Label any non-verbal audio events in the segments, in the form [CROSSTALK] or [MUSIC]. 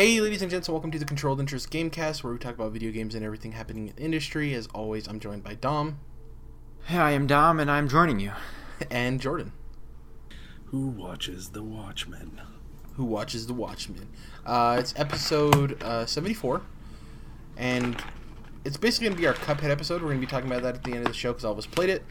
Hey, ladies and gents, and welcome to the Controlled Interest Gamecast, where we talk about video games and everything happening in the industry. As always, I'm joined by Dom Hi, I'm Dom, and I'm joining you. [LAUGHS] and Jordan, Who watches The Watchmen? who watches The Watchmen. Uh, it's episode uh, 74, and it's basically going to be our Cuphead episode. We're going to be talking about that at the end of the show because all of us played it.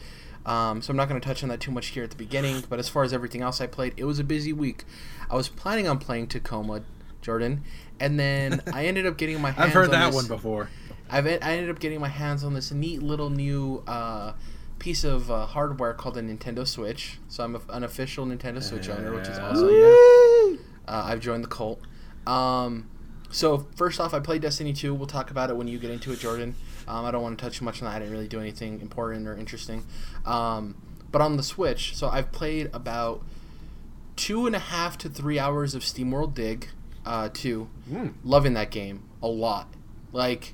Um, so I'm not going to touch on that too much here at the beginning. But as far as everything else I played, it was a busy week. I was planning on playing Tacoma, Jordan, and then [LAUGHS] I ended up getting my hands I've heard on that this- one before. I've I ended up getting my hands on this neat little new uh, piece of uh, hardware called a Nintendo Switch. So I'm a, an official Nintendo Switch owner, which is Yeah. awesome. Uh, I've joined the cult. Um, so first off, I played Destiny 2. We'll talk about it when you get into it, Jordan. Um, I don't want to touch much on that. I didn't really do anything important or interesting. Um, but on the Switch, so I've played about two and a half to three hours of SteamWorld Dig uh, 2 Mm. loving that game a lot. Like,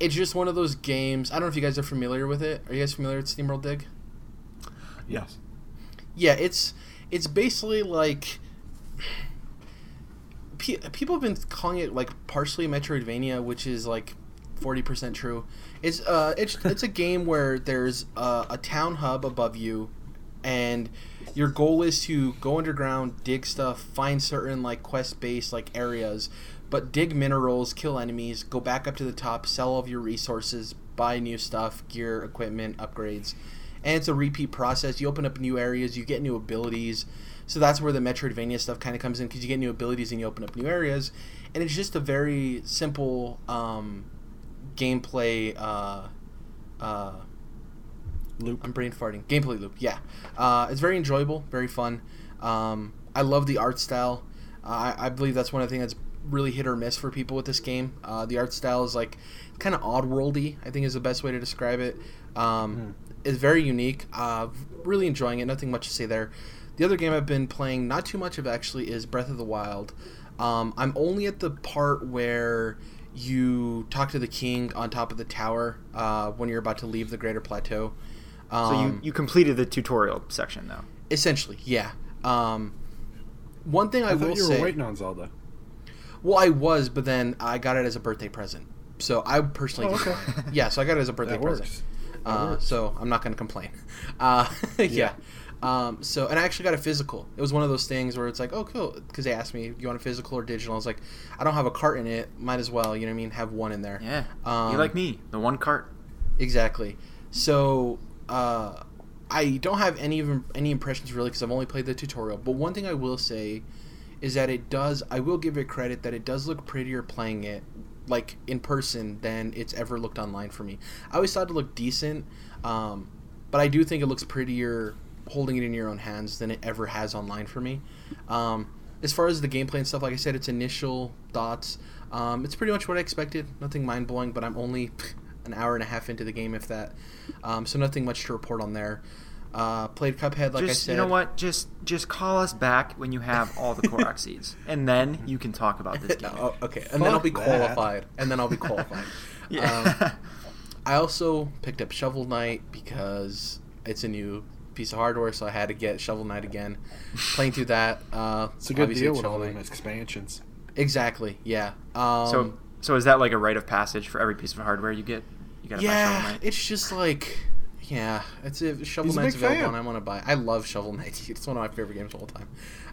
it's just one of those games. I don't know if you guys are familiar with it. Are you guys familiar with SteamWorld Dig? Yes. Yeah, it's it's basically like pe- people have been calling it like partially Metroidvania, which is like forty percent true. It's uh it's it's a game where there's uh, a town hub above you, and your goal is to go underground, dig stuff, find certain like quest based like areas, but dig minerals, kill enemies, go back up to the top, sell all of your resources, buy new stuff, gear, equipment, upgrades and it's a repeat process. You open up new areas, you get new abilities. So that's where the Metroidvania stuff kind of comes in because you get new abilities and you open up new areas, and it's just a very simple um, gameplay. Uh, uh, Loop. I'm brain farting. Gameplay loop, yeah. Uh, it's very enjoyable, very fun. Um, I love the art style. Uh, I, I believe that's one of the things that's really hit or miss for people with this game. Uh, the art style is like kind of odd-worldy. I think is the best way to describe it. Um, It's very unique. Uh, really enjoying it. Nothing much to say there. The other game I've been playing, not too much of actually, is Breath of the Wild. Um, I'm only at the part where you talk to the king on top of the tower uh, when you're about to leave the Greater Plateau. Um, So you, you completed the tutorial section, though. essentially, yeah. Um, one thing I, I, will thought you say, were waiting on Zelda. well, I was, but then I got it as a birthday present. So I personally, Oh, did okay. not. [LAUGHS] yeah. So I got it as a birthday That present. works. Uh, works. so I'm not going to complain. [LAUGHS] Uh, [LAUGHS] yeah. Um, so and I actually got a physical. It was one of those things where it's like, oh, cool, because they asked me, do you want a physical or digital? I was like, I don't have a cart in it. Might as well, you know what I mean? Have one in there. Yeah. Um, you like me, the one cart. Exactly. So uh, I don't have any of any impressions really because I've only played the tutorial. But one thing I will say is that it does. I will give it credit that it does look prettier playing it like in person than it's ever looked online for me. I always thought it looked decent, um, but I do think it looks prettier holding it in your own hands than it ever has online for me. Um, as far as the gameplay and stuff, like I said, it's initial thoughts. Um, it's pretty much what I expected. Nothing mind blowing, but I'm only [LAUGHS] an hour and a half into the game, if that. Um, so nothing much to report on there. Uh, played Cuphead, like I just said. you know what? Just just call us back when you have all the Korok [LAUGHS] seeds, and then you can talk about this game. [LAUGHS] oh, okay, and then I'll be Fuck that. qualified. And then I'll be qualified. [LAUGHS] Yeah. Um, I also picked up Shovel Knight because it's a new piece of hardware, so I had to get Shovel Knight again. Playing through that. Uh, It's a good deal with all Shovel them expansions. Exactly. Yeah. Um, so so is that like a rite of passage for every piece of hardware you get? You gotta buy Shovel yeah, Knight? it's just like. Yeah, it's if Shovel He's a Knight's big available fan. and I want to buy. I love Shovel Knight. dude. [LAUGHS] It's one of my favorite games of all time.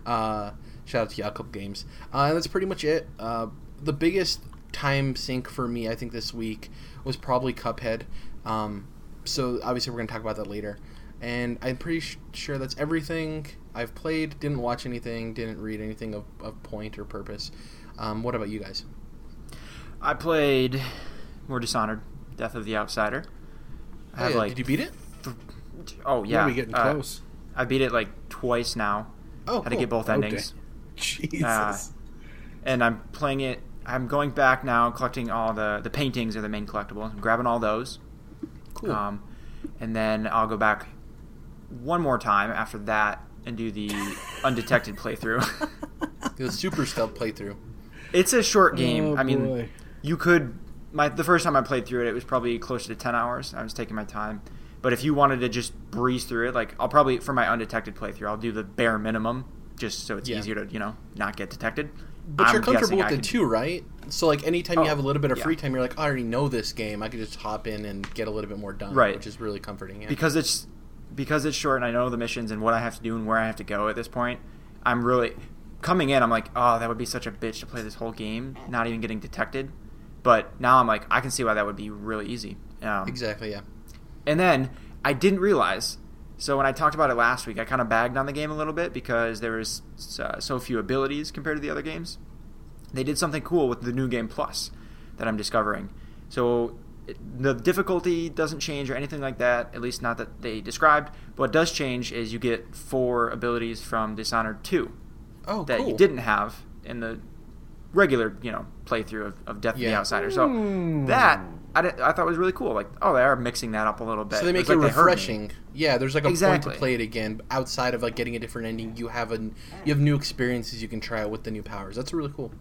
Uh, shout out to Yacht Club Games. Uh, and that's pretty much it. Uh, the biggest time sink for me, I think, this week was probably Cuphead. Um, so obviously, we're going to talk about that later. And I'm pretty sh- sure that's everything I've played. Didn't watch anything. Didn't read anything of, of point or purpose. Um, what about you guys? I played more Dishonored, Death of the Outsider. I Oh, have yeah, like did you beat it? th- oh Yeah, yeah, we getting uh, close. I beat it like twice now. Oh, Had to get both endings. [LAUGHS] Jesus. Uh, and I'm playing it. I'm going back now, collecting all the the paintings are the main collectibles. I'm grabbing all those, Cool. um, and then I'll go back one more time after that and do the [LAUGHS] undetected playthrough. the super stealth playthrough. it's a short [LAUGHS] game. Oh, I mean, boy. You could. My the first time I played through it, it was probably closer to ten hours. I was taking my time. But if you wanted to just breeze through it, like I'll probably for my undetected playthrough, I'll do the bare minimum just so it's Yeah. easier to you know not get detected. But I'm you're comfortable with I it could- too, right? So like anytime Oh, you have a little bit of yeah. free time, you're like, I already know this game. I could just hop in and get a little bit more done, Right. Which is really comforting. Yeah. because it's because it's short and I know the missions and what I have to do and where I have to go at this point. I'm really coming in. I'm like, oh, that would be such a bitch to play this whole game, not even getting detected. But now I'm like, I can see why that would be really easy. Um, exactly, yeah. And then I didn't realize. So when I talked about it last week, I kind of bagged on the game a little bit because there was uh, so few abilities compared to the other games. They did something cool with the new game plus that I'm discovering. So the difficulty doesn't change or anything like that, at least not that they described. But what does change is you get four abilities from Dishonored 2 Oh, that cool. you didn't have in the regular, you know, playthrough of, of Death of the Outsider. So Hmm. that I, di- I thought was really cool. Like, oh, they are mixing that up a little bit. So they make It's it like they heard me. refreshing. Yeah, there's like a point Exactly. to play it again. Outside of like getting a different ending, you have a you have new experiences you can try out with the new powers. That's really cool.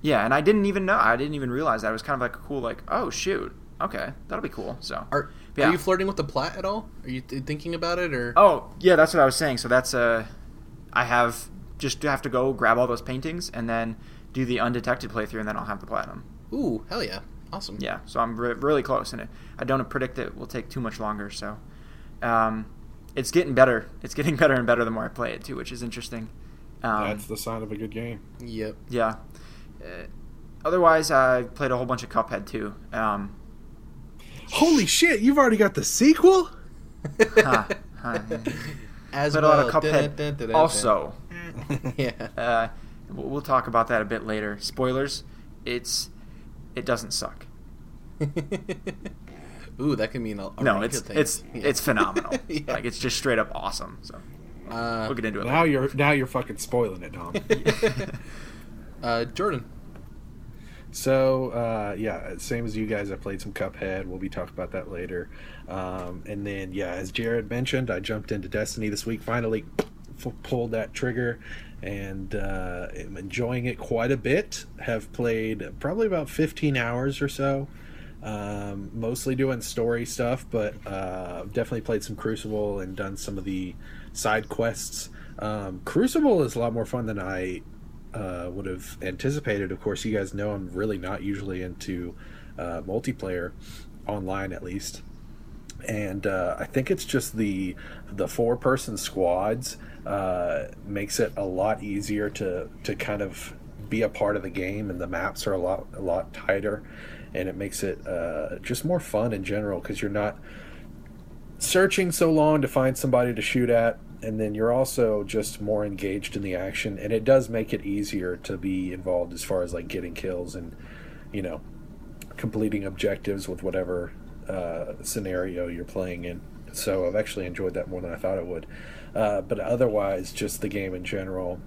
Yeah, and I didn't even know. I didn't even realize that. It was kind of like a cool, like, oh shoot, okay, that'll be cool. So, Are Yeah. are you flirting with the plat at all? Are you th- thinking about it or? oh yeah, that's what I was saying. So that's uh, I have just have to go grab all those paintings and then do the undetected playthrough, and then I'll have the platinum. Ooh, hell yeah, awesome. Yeah, so I'm re- really close, and it, I don't predict it will take too much longer. So, um, it's getting better. It's getting [LAUGHS] better and better the more I play it too, which is interesting. Um, That's the sign of a good game. Yep. Yeah. Uh, otherwise, I played a whole bunch of Cuphead too. Um, Holy shit! You've already got the sequel. [LAUGHS] huh, huh. [LAUGHS] As Played a lot well. of Cuphead. Also, yeah. uh, we'll we'll talk about that a bit later. Spoilers. It's it doesn't suck. [LAUGHS] Ooh, that could mean a, a No, it's of things. it's Yeah. it's phenomenal. [LAUGHS] Yeah. Like it's just straight up awesome. So Uh, we'll get into it. Now later. you're now you're fucking spoiling it, Dom. [LAUGHS] uh, Jordan. So uh, yeah, same as you guys. I played some Cuphead. We'll be talking about that later. Um, and then yeah, as Jared mentioned, I jumped into Destiny this week. Finally, f- pulled that trigger, and uh, am enjoying it quite a bit. Have played probably about 15 hours or so. Um, mostly doing story stuff, but uh, definitely played some Crucible and done some of the side quests. Um, Crucible is a lot more fun than I uh, would have anticipated. Of course, you guys know I'm really not usually into uh, multiplayer online, at least. And uh, I think it's just the the four person squads uh, makes it a lot easier to to kind of be a part of the game, and the maps are a lot a lot tighter, and it makes it uh, just more fun in general because you're not searching so long to find somebody to shoot at and then you're also just more engaged in the action and it does make it easier to be involved as far as like getting kills and you know completing objectives with whatever uh, scenario you're playing in so i've actually enjoyed that more than i thought it would uh, but otherwise just the game in general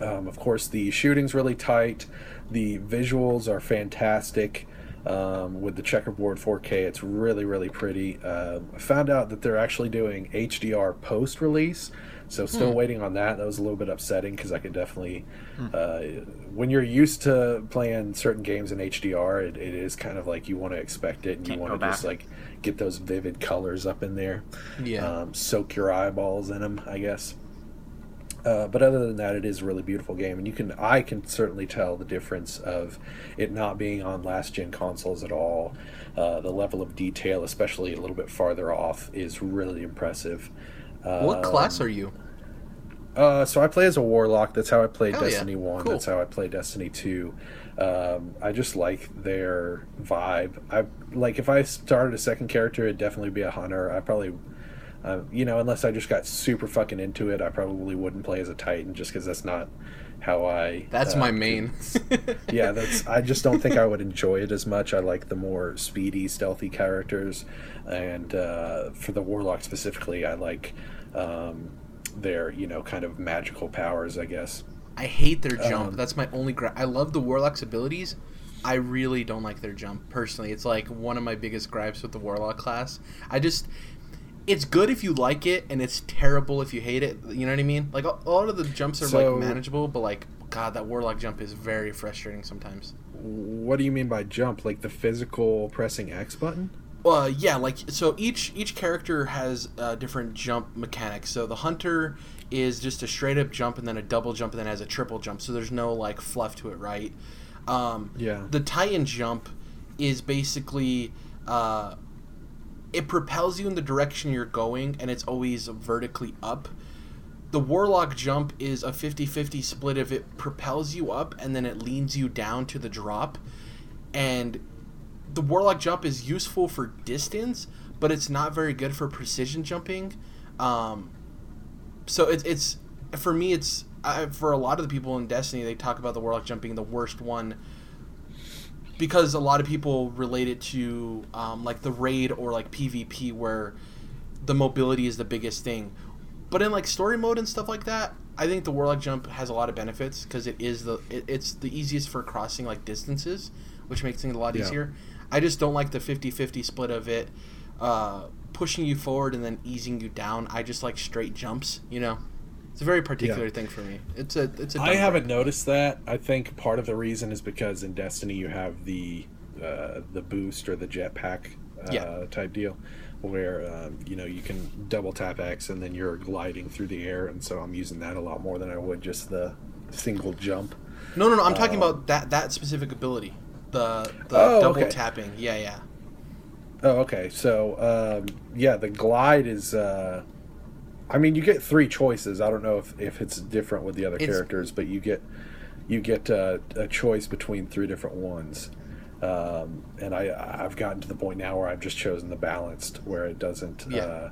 um, of course the shooting's really tight the visuals are fantastic um, with the checkerboard 4K. It's really, really pretty. Uh, I found out that they're actually doing HDR post release, so still waiting on that. That was a little bit upsetting because I could definitely, uh, when you're used to playing certain games in HDR, it, it is kind of like you want to expect it and Can't you want to just like get those vivid colors up in there. Yeah. Um, soak your eyeballs in them, I guess. Uh, but other than that, it is a really beautiful game, and you can I can certainly tell the difference of it not being on last gen consoles at all. Uh, the level of detail, especially a little bit farther off, is really impressive. What class are you? Uh, so I play as a warlock. That's how I play Hell yeah. Destiny One. Cool. That's how I play Destiny Two. Um, I just like their vibe. I like if I started a second character, it'd definitely be a hunter. I probably, uh, you know, unless I just got super fucking into it, I probably wouldn't play as a Titan just because that's not how I. That's uh, my main. [LAUGHS] yeah, that's. I just don't think I would enjoy it as much. I like the more speedy, stealthy characters, and uh, for the warlock specifically, I like um, their you know kind of magical powers. I guess. I hate their jump. Um, That's my only gripe. I love the warlock's abilities. I really don't like their jump personally. It's like one of my biggest gripes with the warlock class. I just it's good if you like it and it's terrible if you hate it. You know what I mean? Like a, a lot of the jumps are So- like manageable, but like god, that warlock jump is very frustrating sometimes. What do you mean by jump? Like the physical pressing X button? Uh, yeah, like so each each character has uh, different jump mechanics. So the hunter is just a straight up jump and then a double jump and then has a triple jump. So there's no like fluff to it, right? Um, Yeah. The Titan jump is basically uh, it propels you in the direction you're going and it's always vertically up. The Warlock jump is a 50-50 split if it propels you up and then it leans you down to the drop. And the Warlock jump is useful for distance, but it's not very good for precision jumping. Um, so it's it's for me it's I, for a lot of the people in Destiny they talk about the Warlock jump being the worst one because a lot of people relate it to um, like the raid or like PvP where the mobility is the biggest thing. But in like story mode and stuff like that, I think the Warlock jump has a lot of benefits because it is the it, it's the easiest for crossing like distances, which makes things a lot Yeah. easier. I just don't like the 50-50 split of it uh, pushing you forward and then easing you down. I just like straight jumps, you know. It's a very particular thing for me. It's a it's a I dumb haven't noticed that. I think part of the reason is because in Destiny you have the uh, the boost or the jetpack uh, Yeah. type deal, where um, you know you can double tap X and then you're gliding through the air, and so I'm using that a lot more than I would just the single jump. No, no, no. I'm talking Um, about that that specific ability. The the Oh, double okay. tapping. Yeah, yeah. Oh, okay. So, um, yeah, the glide is. Uh, I mean, you get three choices. I don't know if, if it's different with the other It's- characters, but you get you get uh, a choice between three different ones. Um, and I I've gotten to the point now where I've just chosen the balanced, where it doesn't. Yeah. Uh,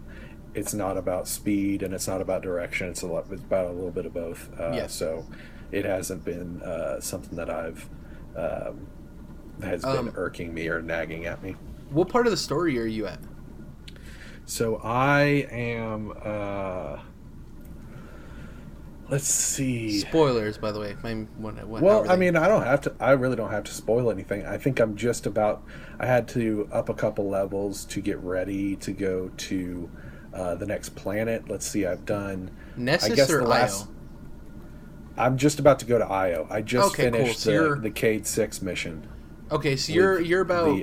it's not about speed and it's not about direction. It's a lot. It's about a little bit of both. Uh, Yeah. So, it hasn't been uh, something that I've um, has Um, been irking me or nagging at me. What part of the story are you at? So I am. uh Let's see. Spoilers, by the way. My, Well, I mean, I don't have to. I really don't have to spoil anything. I think I'm just about. I had to up a couple levels to get ready to go to uh, the next planet. Let's see. I've done. Nessus I guess or the last. Io? I'm just about to go to Io. I just Okay, cool. finished So the, the Cayde-6 mission. Okay, so you're you're about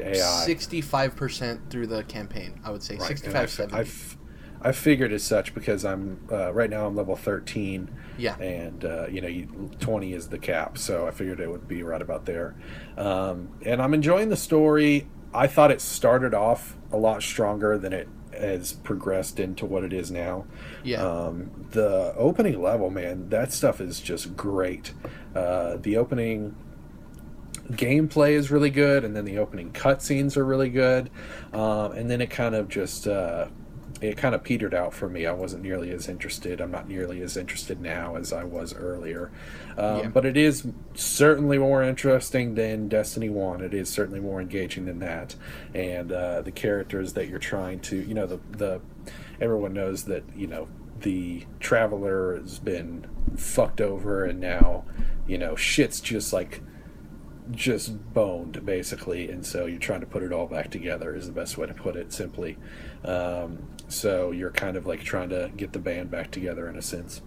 sixty five percent through the campaign. I would say Right, sixty I've- I've, I figured as such because I'm uh, right now I'm level 13. Yeah. and uh, you know, you, 20 is the cap, so I figured it would be right about there. Um, and I'm enjoying the story. I thought it started off a lot stronger than it has progressed into what it is now. Yeah. Um, the opening level, man, that stuff is just great. Uh, the opening gameplay is really good, and then the opening cutscenes are really good, um, and then it kind of just uh, it kind of petered out for me. I wasn't nearly as interested. I'm not nearly as interested now as I was earlier, um, Yeah. but it is certainly more interesting than Destiny One. It is certainly more engaging than that, and uh, the characters that you're trying to, you know, the the everyone knows that you know the traveler has been fucked over, and now you know shit's just like just boned basically and so you're trying to put it all back together is the best way to put it simply. Um, so you're kind of like trying to get the band back together in a sense.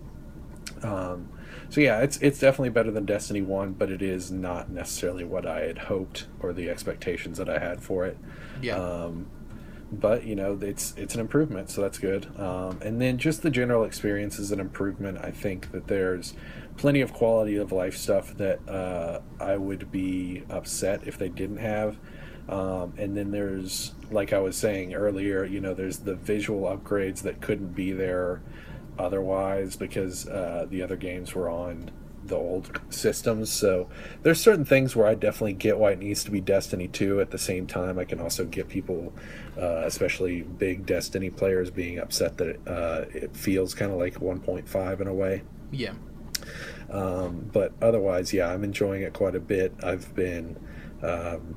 Um, so yeah it's it's definitely better than destiny 1 but it is not necessarily what i had hoped or the expectations that i had for it. Yeah. um, but you know it's it's an improvement so that's good. Um, and then just the general experience is an improvement i think that there's plenty of quality of life stuff that uh, i would be upset if they didn't have um, and then there's like i was saying earlier you know there's the visual upgrades that couldn't be there otherwise because uh, the other games were on the old systems. So there's certain things where I definitely get why it needs to be Destiny 2. At the same time, I can also get people, uh, especially big Destiny players, being upset that it, uh, it feels kind of like 1.5 in a way. yeah. Um, but otherwise, yeah, I'm enjoying it quite a bit. I've been, um,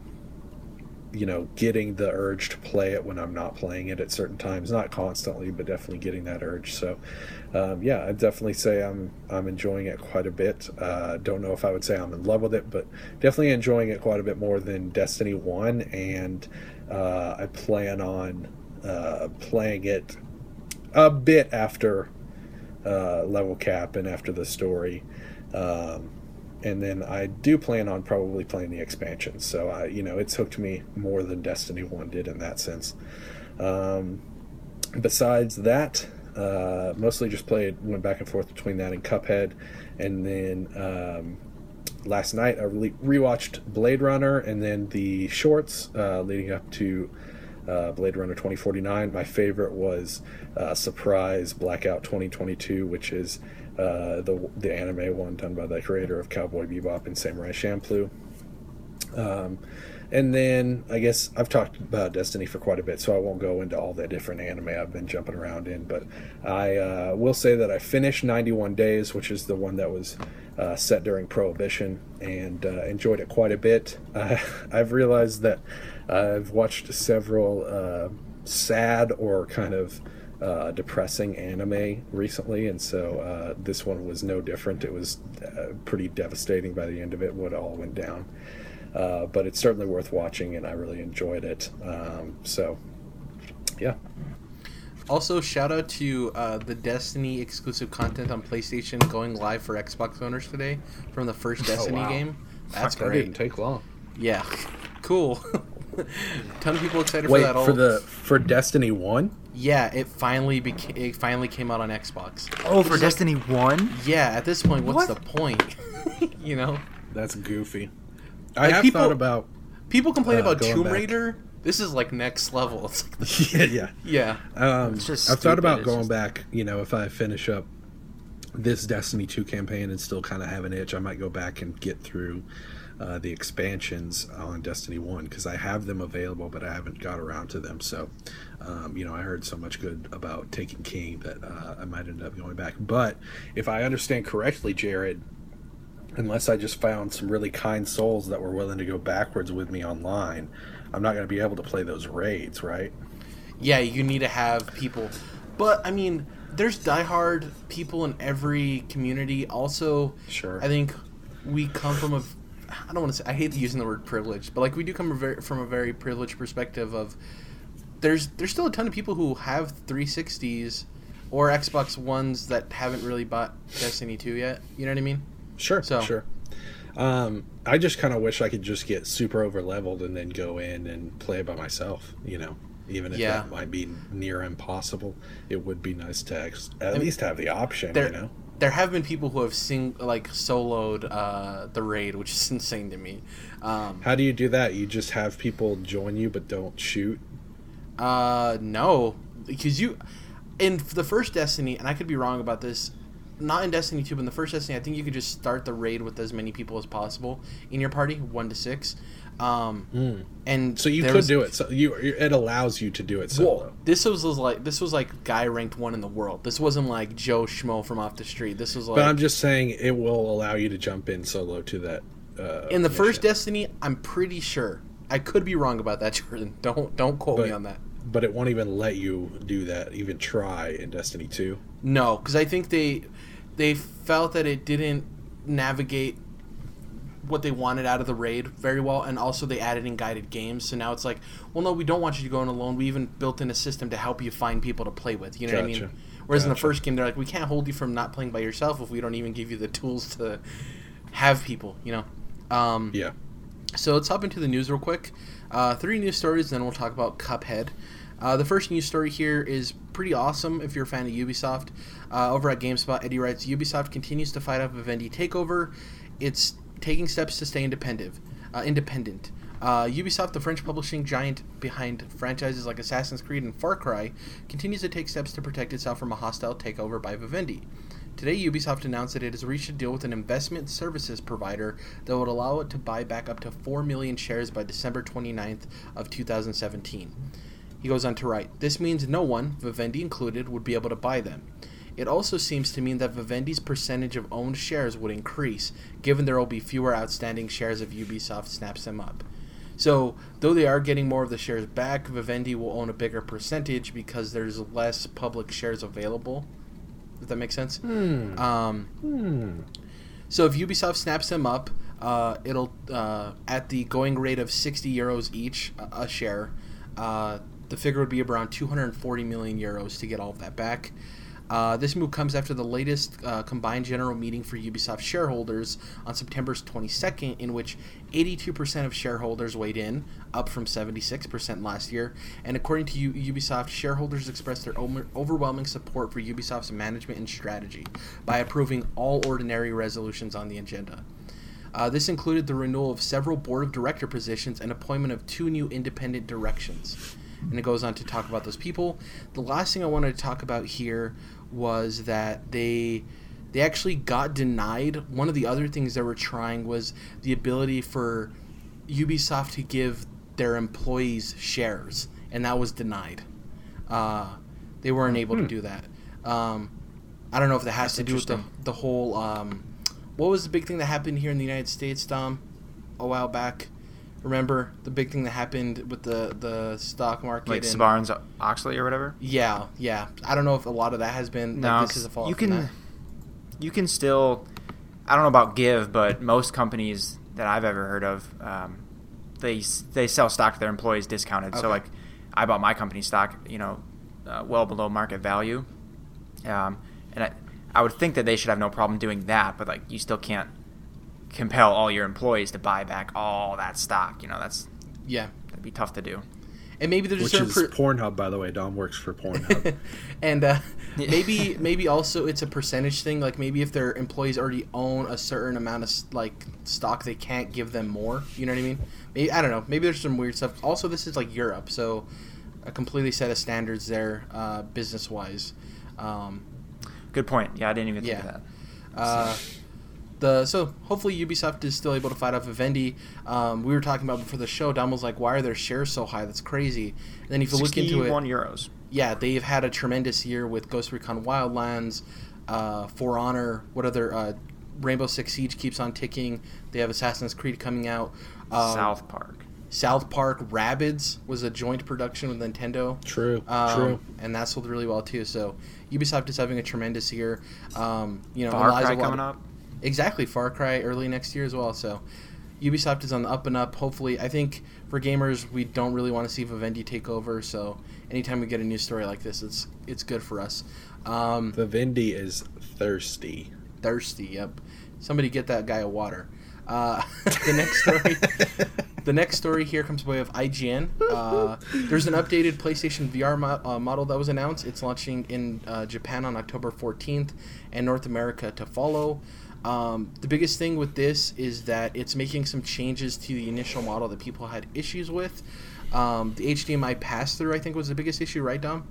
you know, getting the urge to play it when I'm not playing it at certain times. Not constantly, but definitely getting that urge. So, um, yeah, I'd definitely say I'm I'm enjoying it quite a bit. Uh, don't know if I would say I'm in love with it, but definitely enjoying it quite a bit more than Destiny One. And uh, I plan on uh, playing it a bit after uh, level cap and after the story. Um, and then I do plan on probably playing the expansion. So I, you know, it's hooked me more than Destiny One did in that sense. Um, besides that, uh, mostly just played, went back and forth between that and Cuphead, and then um, last night I re- rewatched Blade Runner, and then the shorts uh, leading up to uh, Blade Runner 2049. My favorite was uh, Surprise Blackout 2022, which is uh, the the anime one done by the creator of Cowboy Bebop and Samurai Champloo. Um, and then I guess I've talked about Destiny for quite a bit, so I won't go into all the different anime I've been jumping around in. But I uh, will say that I finished 91 Days, which is the one that was uh, set during Prohibition, and uh, enjoyed it quite a bit. [LAUGHS] I've realized that I've watched several uh, sad or kind of uh, depressing anime recently, and so uh, this one was no different. It was uh, pretty devastating by the end of it, what all went down. Uh, but it's certainly worth watching, and I really enjoyed it. Um, so, yeah. Also, shout out to uh, the Destiny exclusive content on PlayStation going live for Xbox owners today from the first [LAUGHS] Destiny Oh, wow. game. That's Fuck, That great. didn't take long. Yeah, [LAUGHS] cool. [LAUGHS] Ton of people excited Wait for that. Wait for the for Destiny One. Yeah, it finally beca- it finally came out on Xbox. Oh, for It's like- Destiny One. Yeah, at this point, what's What? the point? [LAUGHS] you know, That's goofy. I Like, have people- thought about. people complain Uh, about Tomb back. Raider. This is like next level. [LAUGHS] It's like the, [LAUGHS] yeah, yeah. yeah. Um, It's just I've thought about It's going just- back. You know, if I finish up this Destiny 2 campaign and still kind of have an itch, I might go back and get through uh, the expansions on Destiny 1 because I have them available, but I haven't got around to them. So, um, you know, I heard so much good about Taken King that uh, I might end up going back. But if I understand correctly, Jared, unless I just found some really kind souls that were willing to go backwards with me online, I'm not going to be able to play those raids, right? yeah, you need to have people. But I mean, there's diehard people in every community. Also, Sure. I think we come from a. I don't want to say. I hate using the word privilege, but like we do come from a very privileged perspective of. There's there's still a ton of people who have 360s or Xbox Ones that haven't really bought Destiny 2 yet. You know what I mean? Sure, So- sure. Um, I just kind of wish I could just get super over leveled and then go in and play by myself. You know, even if Yeah. that might be near impossible, it would be nice to ex- at mean, least have the option. there, You know, there have been people who have sing like soloed uh, the raid, which is [LAUGHS] insane to me. Um, how do you do that? You just have people join you but don't shoot. Uh, no, because you in the first Destiny, and I could be wrong about this. Not in Destiny 2, but in the first Destiny, I think you could just start the raid with as many people as possible in your party, one to six. Um, and So you could was- do it. So you it allows you to do it solo. This was, was like this was like guy ranked one in the world. This wasn't like Joe Schmo from off the street. This was like But I'm just saying it will allow you to jump in solo to that. Uh, in the first. Destiny. I'm pretty sure. I could be wrong about that, [LAUGHS] Jordan. Don't don't quote me on that. but it won't even let you do that. Even try in Destiny Two. No, because I think they they felt that it didn't navigate what they wanted out of the raid very well, and also they added in guided games. So now it's like, well, no, we don't want you to go in alone. We even built in a system to help you find people to play with. You know what I mean? Gotcha. Whereas in the first game, they're like, we can't hold you from not playing by yourself if we don't even give you the tools to have people. You know? Um, Yeah. So let's hop into the news real quick. Uh, three news stories, then we'll talk about Cuphead. Uh, the first news story here is pretty awesome if you're a fan of Ubisoft. Uh, over at GameSpot, Eddie writes Ubisoft continues to fight off a Vivendi takeover. It's taking steps to stay independent. Uh, independent. Uh, Ubisoft, the French publishing giant behind franchises like Assassin's Creed and Far Cry, continues to take steps to protect itself from a hostile takeover by Vivendi. Today, Ubisoft announced that it has reached a deal with an investment services provider that would allow it to buy back up to 4 million shares by December 29th of 2017. He goes on to write, This means no one, Vivendi included, would be able to buy them. It also seems to mean that Vivendi's percentage of owned shares would increase, given there will be fewer outstanding shares if Ubisoft snaps them up. So, though they are getting more of the shares back, Vivendi will own a bigger percentage because there's less public shares available. Does that makes sense? Hmm. Um, Hmm. so if Ubisoft snaps them up, uh, it'll uh, at the going rate of 60 euros each a, a share. Uh, the figure would be around 240 million euros to get all of that back. Uh, this move comes after the latest uh, combined general meeting for Ubisoft shareholders on September 22nd, in which 82% of shareholders weighed in, up from 76% last year. And according to U- Ubisoft, shareholders expressed their over- overwhelming support for Ubisoft's management and strategy by approving all ordinary resolutions on the agenda. Uh, this included the renewal of several board of director positions and appointment of two new independent directions. And it goes on to talk about those people. The last thing I wanted to talk about here was that they they actually got denied. One of the other things they were trying was the ability for Ubisoft to give their employees shares, and that was denied. Uh, they weren't able Hmm. to do that. Um, I don't know if that has That's to do with the, the whole. Um, what was the big thing that happened here in the United States, Dom, a while back? Remember the big thing that happened with the the stock market? like and- Barnes Oxley or whatever. Yeah, yeah. I don't know if a lot of that has been. No, like, this is a fallout you can you can still. I don't know about Give, but most companies that I've ever heard of, um, they they sell stock to their employees discounted. Okay. So like, I bought my company stock, you know, uh, well below market value, um, and I I would think that they should have no problem doing that. But like, you still can't compel all your employees to buy back all that stock. You know, that's Yeah, that'd be tough to do. and maybe there's Which a is per- Pornhub, by the way. Dom works for Pornhub. [LAUGHS] and uh, [LAUGHS] maybe maybe also it's a percentage thing. Like maybe if their employees already own a certain amount of like stock, they can't give them more. You know what I mean? Maybe I don't know. Maybe there's some weird stuff. Also, this is like Europe, so a completely set of standards there, uh, business wise. Um, Good point. Yeah, I didn't even Yeah. think of that. Uh, the so hopefully Ubisoft is still able to fight off Vivendi. Um, we were talking about before the show. Dom was like, "Why are their shares so high? That's crazy." And then if you look into it, 61 euros. yeah, they've had a tremendous year with Ghost Recon Wildlands, uh, For Honor. What other uh, Rainbow Six Siege keeps on ticking. They have Assassin's Creed coming out. Um, South Park. South Park Rabbids was a joint production with Nintendo. true, Um, true. And that sold really well too. So Ubisoft is having a tremendous year. Um, you know, Far Cry Watt- coming up. Exactly, Far Cry early next year as well. So Ubisoft is on the up and up. Hopefully, I think for gamers, we don't really want to see Vivendi take over. So anytime we get a new story like this, it's it's good for us. Um, Vivendi is thirsty. thirsty. Yep. Somebody get that guy a water. Uh, [LAUGHS] the next story. [LAUGHS] the next story here comes by way of IGN. Uh, there's an updated PlayStation VR mo- uh, model that was announced. It's launching in uh, Japan on October 14th and North America to follow. Um, the biggest thing with this is that it's making some changes to the initial model that people had issues with. Um, the HDMI pass through, I think, was the biggest issue, right, Dom?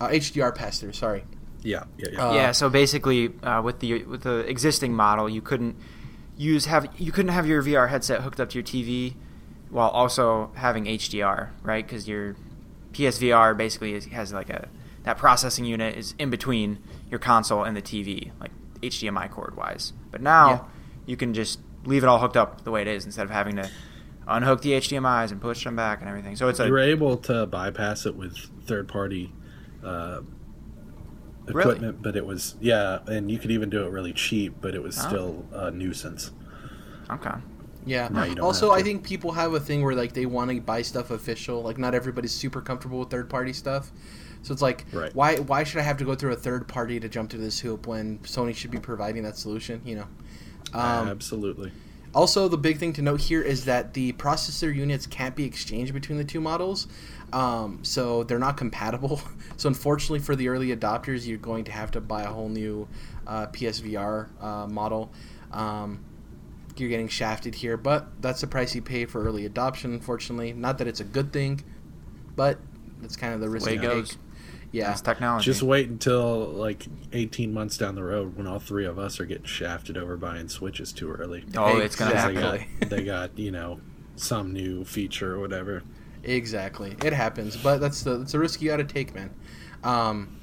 Uh, HDR pass through, sorry. Yeah, yeah, yeah. Uh, yeah, so basically, uh, with the with the existing model, you couldn't use have you couldn't have your VR headset hooked up to your TV while also having HDR, right? Because your PSVR basically is, has like a that processing unit is in between your console and the TV, like HDMI cord wise. But now Yeah. you can just leave it all hooked up the way it is instead of having to unhook the HDMI's and push them back and everything. So it's a you're able to bypass it with third-party uh, Really? equipment, but it was yeah, and you could even do it really cheap, but it was Oh. still a nuisance. okay. Yeah. No, you don't also, I think people have a thing where like they want to buy stuff official. Like not everybody's super comfortable with third party stuff. So it's like, Right. why why should I have to go through a third party to jump through this hoop when Sony should be providing that solution? You know. Um, Absolutely. also, the big thing to note here is that the processor units can't be exchanged between the two models, um, so they're not compatible. [LAUGHS] so, unfortunately, for the early adopters, you're going to have to buy a whole new uh, PSVR uh, model. Um, you're getting shafted here, but that's the price you pay for early adoption. Unfortunately, not that it's a good thing, but that's kind of the risk Way it goes. take. Yeah, That's technology. Just wait until like 18 months down the road when all three of us are getting shafted over buying Switches too early. oh, it's gonna Because happen. they got, they got, you know, some new feature or whatever. Exactly, it happens, but that's the that's a risk you got to take, man. Um,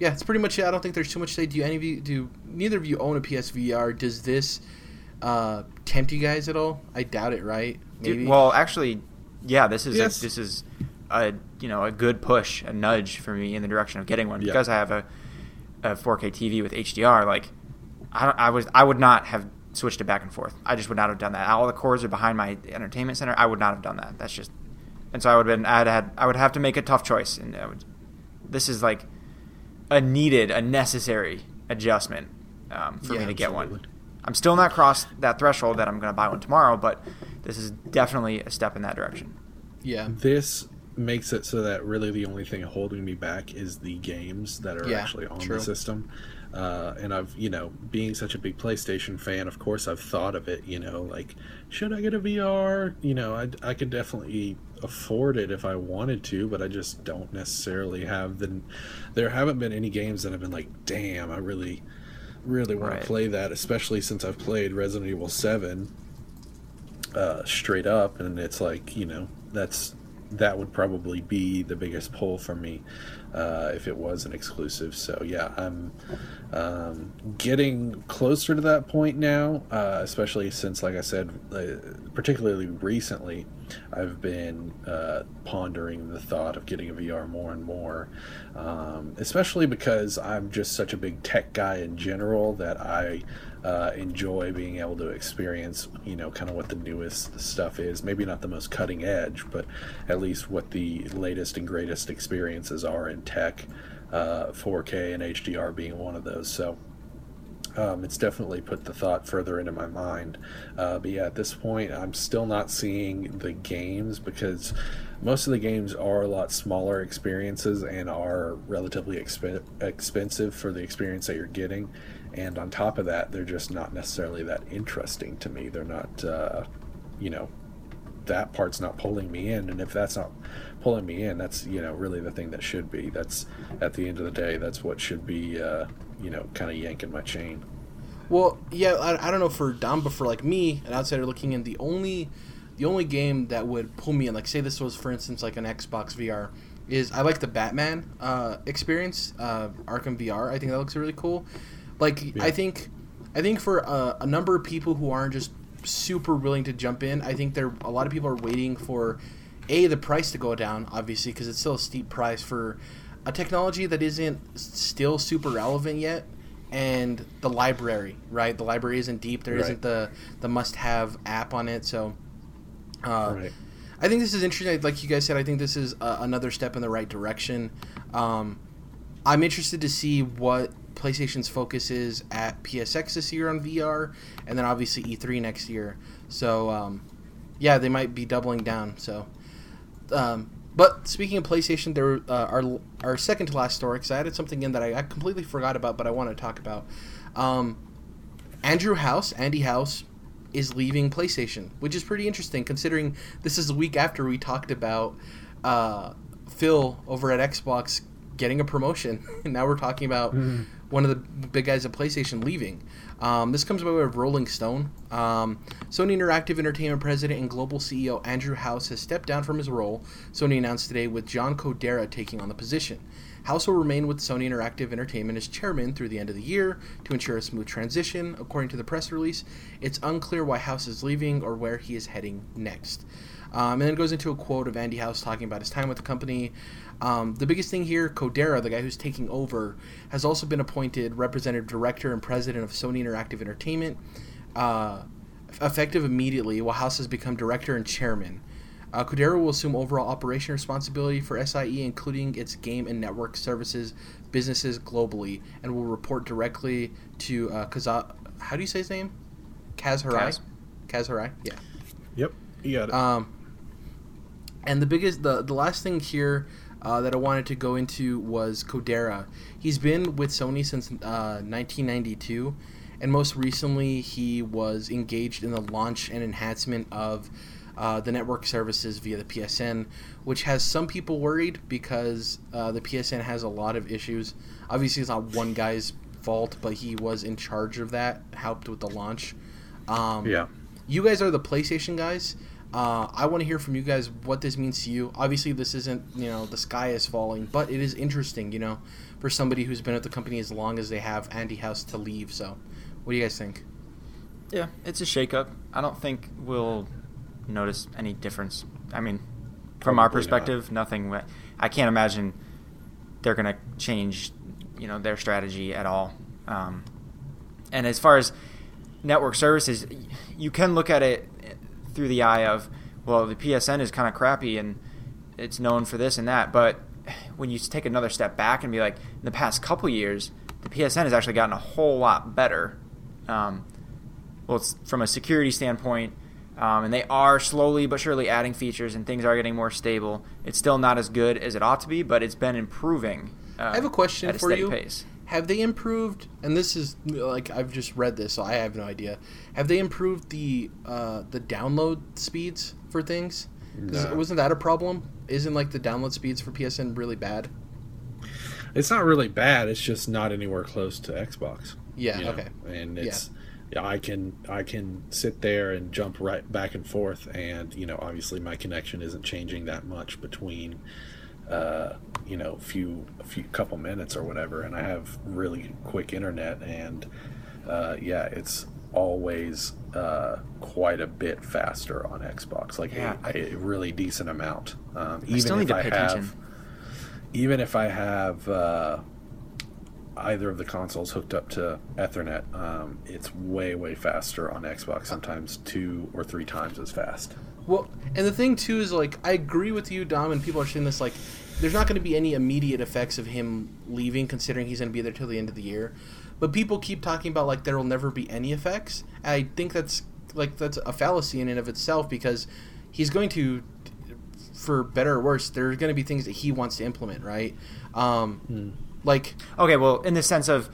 yeah, it's pretty much it. I don't think there's too much to say. Do any of you do? Neither of you own a PSVR. Does this uh, tempt you guys at all? I doubt it, right? Dude, well, actually, yeah, this is Yes. a, this is a you know a good push, a nudge for me in the direction of getting one Yeah. because I have a, a 4K TV with HDR. Like, I don't, I was I would not have switched it back and forth. I just would not have done that. All the cords are behind my entertainment center. I would not have done that. That's just, and so I would have been. I'd had I would have to make a tough choice, and I would, this is like a needed, a necessary adjustment um, for Yeah, me to get one. I'm still not crossed that threshold that I'm going to buy one tomorrow, but this is definitely a step in that direction. Yeah. This makes it so that really the only thing holding me back is the games that are Yeah, actually on true. the system. Uh, and I've, you know, being such a big PlayStation fan, of course, I've thought of it. You know, like, should I get a VR? You know, I, I could definitely afford it if I wanted to, but I just don't necessarily have the. There haven't been any games that have been like, damn, I really, really want Right. to play that, especially since I've played Resident Evil Seven uh, straight up, and it's like you know that's that would probably be the biggest pull for me uh, if it was an exclusive. So yeah, I'm um, getting closer to that point now, uh, especially since, like I said, uh, particularly recently, I've been uh, pondering the thought of getting a VR more and more, um, especially because I'm just such a big tech guy in general that I uh, enjoy being able to experience, you know, kind of what the newest stuff is. Maybe not the most cutting edge, but at least what the latest and greatest experiences are in tech. Uh, 4K and HDR being one of those. So um, it's definitely put the thought further into my mind. Uh, but yeah, at this point, I'm still not seeing the games because most of the games are a lot smaller experiences and are relatively exp- expensive for the experience that you're getting. And on top of that, they're just not necessarily that interesting to me. They're not, uh, you know, that part's not pulling me in. And if that's not pulling me in, that's, you know, really the thing that should be. That's, at the end of the day, that's what should be, uh, you know, kind of yanking my chain. Well, yeah, I, I don't know for Dom, but for like me, an outsider looking in, the only the only game that would pull me in, like say this was for instance like an Xbox VR, is I like the Batman uh, experience, uh, Arkham VR. I think that looks really cool. Like Yeah. I think, I think for uh, a number of people who aren't just super willing to jump in, I think there a lot of people are waiting for a the price to go down, obviously, because it's still a steep price for a technology that isn't still super relevant yet, and the library, right? The library isn't deep. There Right. not the the must have app on it. So, uh, right. I think this is interesting. Like you guys said, I think this is uh, another step in the right direction. Um, I'm interested to see what PlayStation's focus is at PSX this year on VR, and then obviously E3 next year. So, um, yeah, they might be doubling down. So, um, but speaking of PlayStation, there uh, our our second to last story. Because I added something in that I, I completely forgot about, but I want to talk about. Um, Andrew House, Andy House, is leaving PlayStation, which is pretty interesting considering this is a week after we talked about uh, Phil over at Xbox getting a promotion, and [LAUGHS] now we're talking about one of the big guys at PlayStation leaving. Um, this comes by way of Rolling Stone. Um, Sony Interactive Entertainment President and Global CEO Andrew House has stepped down from his role, Sony announced today, with John Kodera taking on the position. House will remain with Sony Interactive Entertainment as chairman through the end of the year to ensure a smooth transition. According to the press release, it's unclear why House is leaving or where he is heading next. Um, and then it goes into a quote of Andy House talking about his time with the company. Um, the biggest thing here, Kodera, the guy who's taking over, has also been appointed representative director and president of Sony Interactive Entertainment, uh, effective immediately, while House has become director and chairman. Uh, Kodera will assume overall operation responsibility for SIE, including its game and network services businesses globally, and will report directly to uh, Kaza. How do you say his name? Kaz Hirai. Kaz. Kaz Hirai. Yeah. Yep. You got it. Um, and the biggest, the the last thing here uh, that I wanted to go into was Kodera. He's been with Sony since uh, 1992, and most recently he was engaged in the launch and enhancement of uh, the network services via the PSN, which has some people worried because uh, the PSN has a lot of issues. Obviously, it's not one guy's fault, but he was in charge of that, helped with the launch. Um, yeah. you guys are the PlayStation guys. Uh, I want to hear from you guys what this means to you. Obviously, this isn't you know the sky is falling, but it is interesting, you know, for somebody who's been at the company as long as they have Andy House to leave. So, what do you guys think? Yeah, it's a shakeup. I don't think we'll notice any difference. I mean, from our Probably not. perspective, nothing. I can't imagine they're going to change, you know, their strategy at all. Um, and as far as network services, you can look at it through the eye of, well, the PSN is kind of crappy and it's known for this and that, but when you take another step back and be like, in the past couple years, the PSN has actually gotten a whole lot better. Um, well, it's from a security standpoint, um, and they are slowly but surely adding features, and things are getting more stable. It's still not as good as it ought to be, but it's been improving. Uh, I have a question at a for steady you. Pace. Have they improved? And this is like I've just read this, so I have no idea. Have they improved the uh, the download speeds for things? No. Wasn't that a problem? Isn't like the download speeds for PSN really bad? It's not really bad. It's just not anywhere close to Xbox. Yeah. you know? Okay. And it's yeah, I can I can sit there and jump right back and forth, and you know, obviously my connection isn't changing that much between, uh, you know, few a few couple minutes or whatever, and I have really quick internet, and uh, yeah, it's always uh, quite a bit faster on Xbox, like Yeah. a, a really decent amount. Um, even if I have attention. even if I have uh, either of the consoles hooked up to Ethernet, um, it's way way faster on Xbox. Sometimes two or three times as fast. Well, and the thing too is like I agree with you, Dom, and people are saying this like there's not going to be any immediate effects of him leaving, considering he's going to be there till the end of the year. But people keep talking about like there will never be any effects. I think that's like that's a fallacy in and of itself because he's going to, for better or worse, there's going to be things that he wants to implement, right? Um, Like Okay, well, in the sense of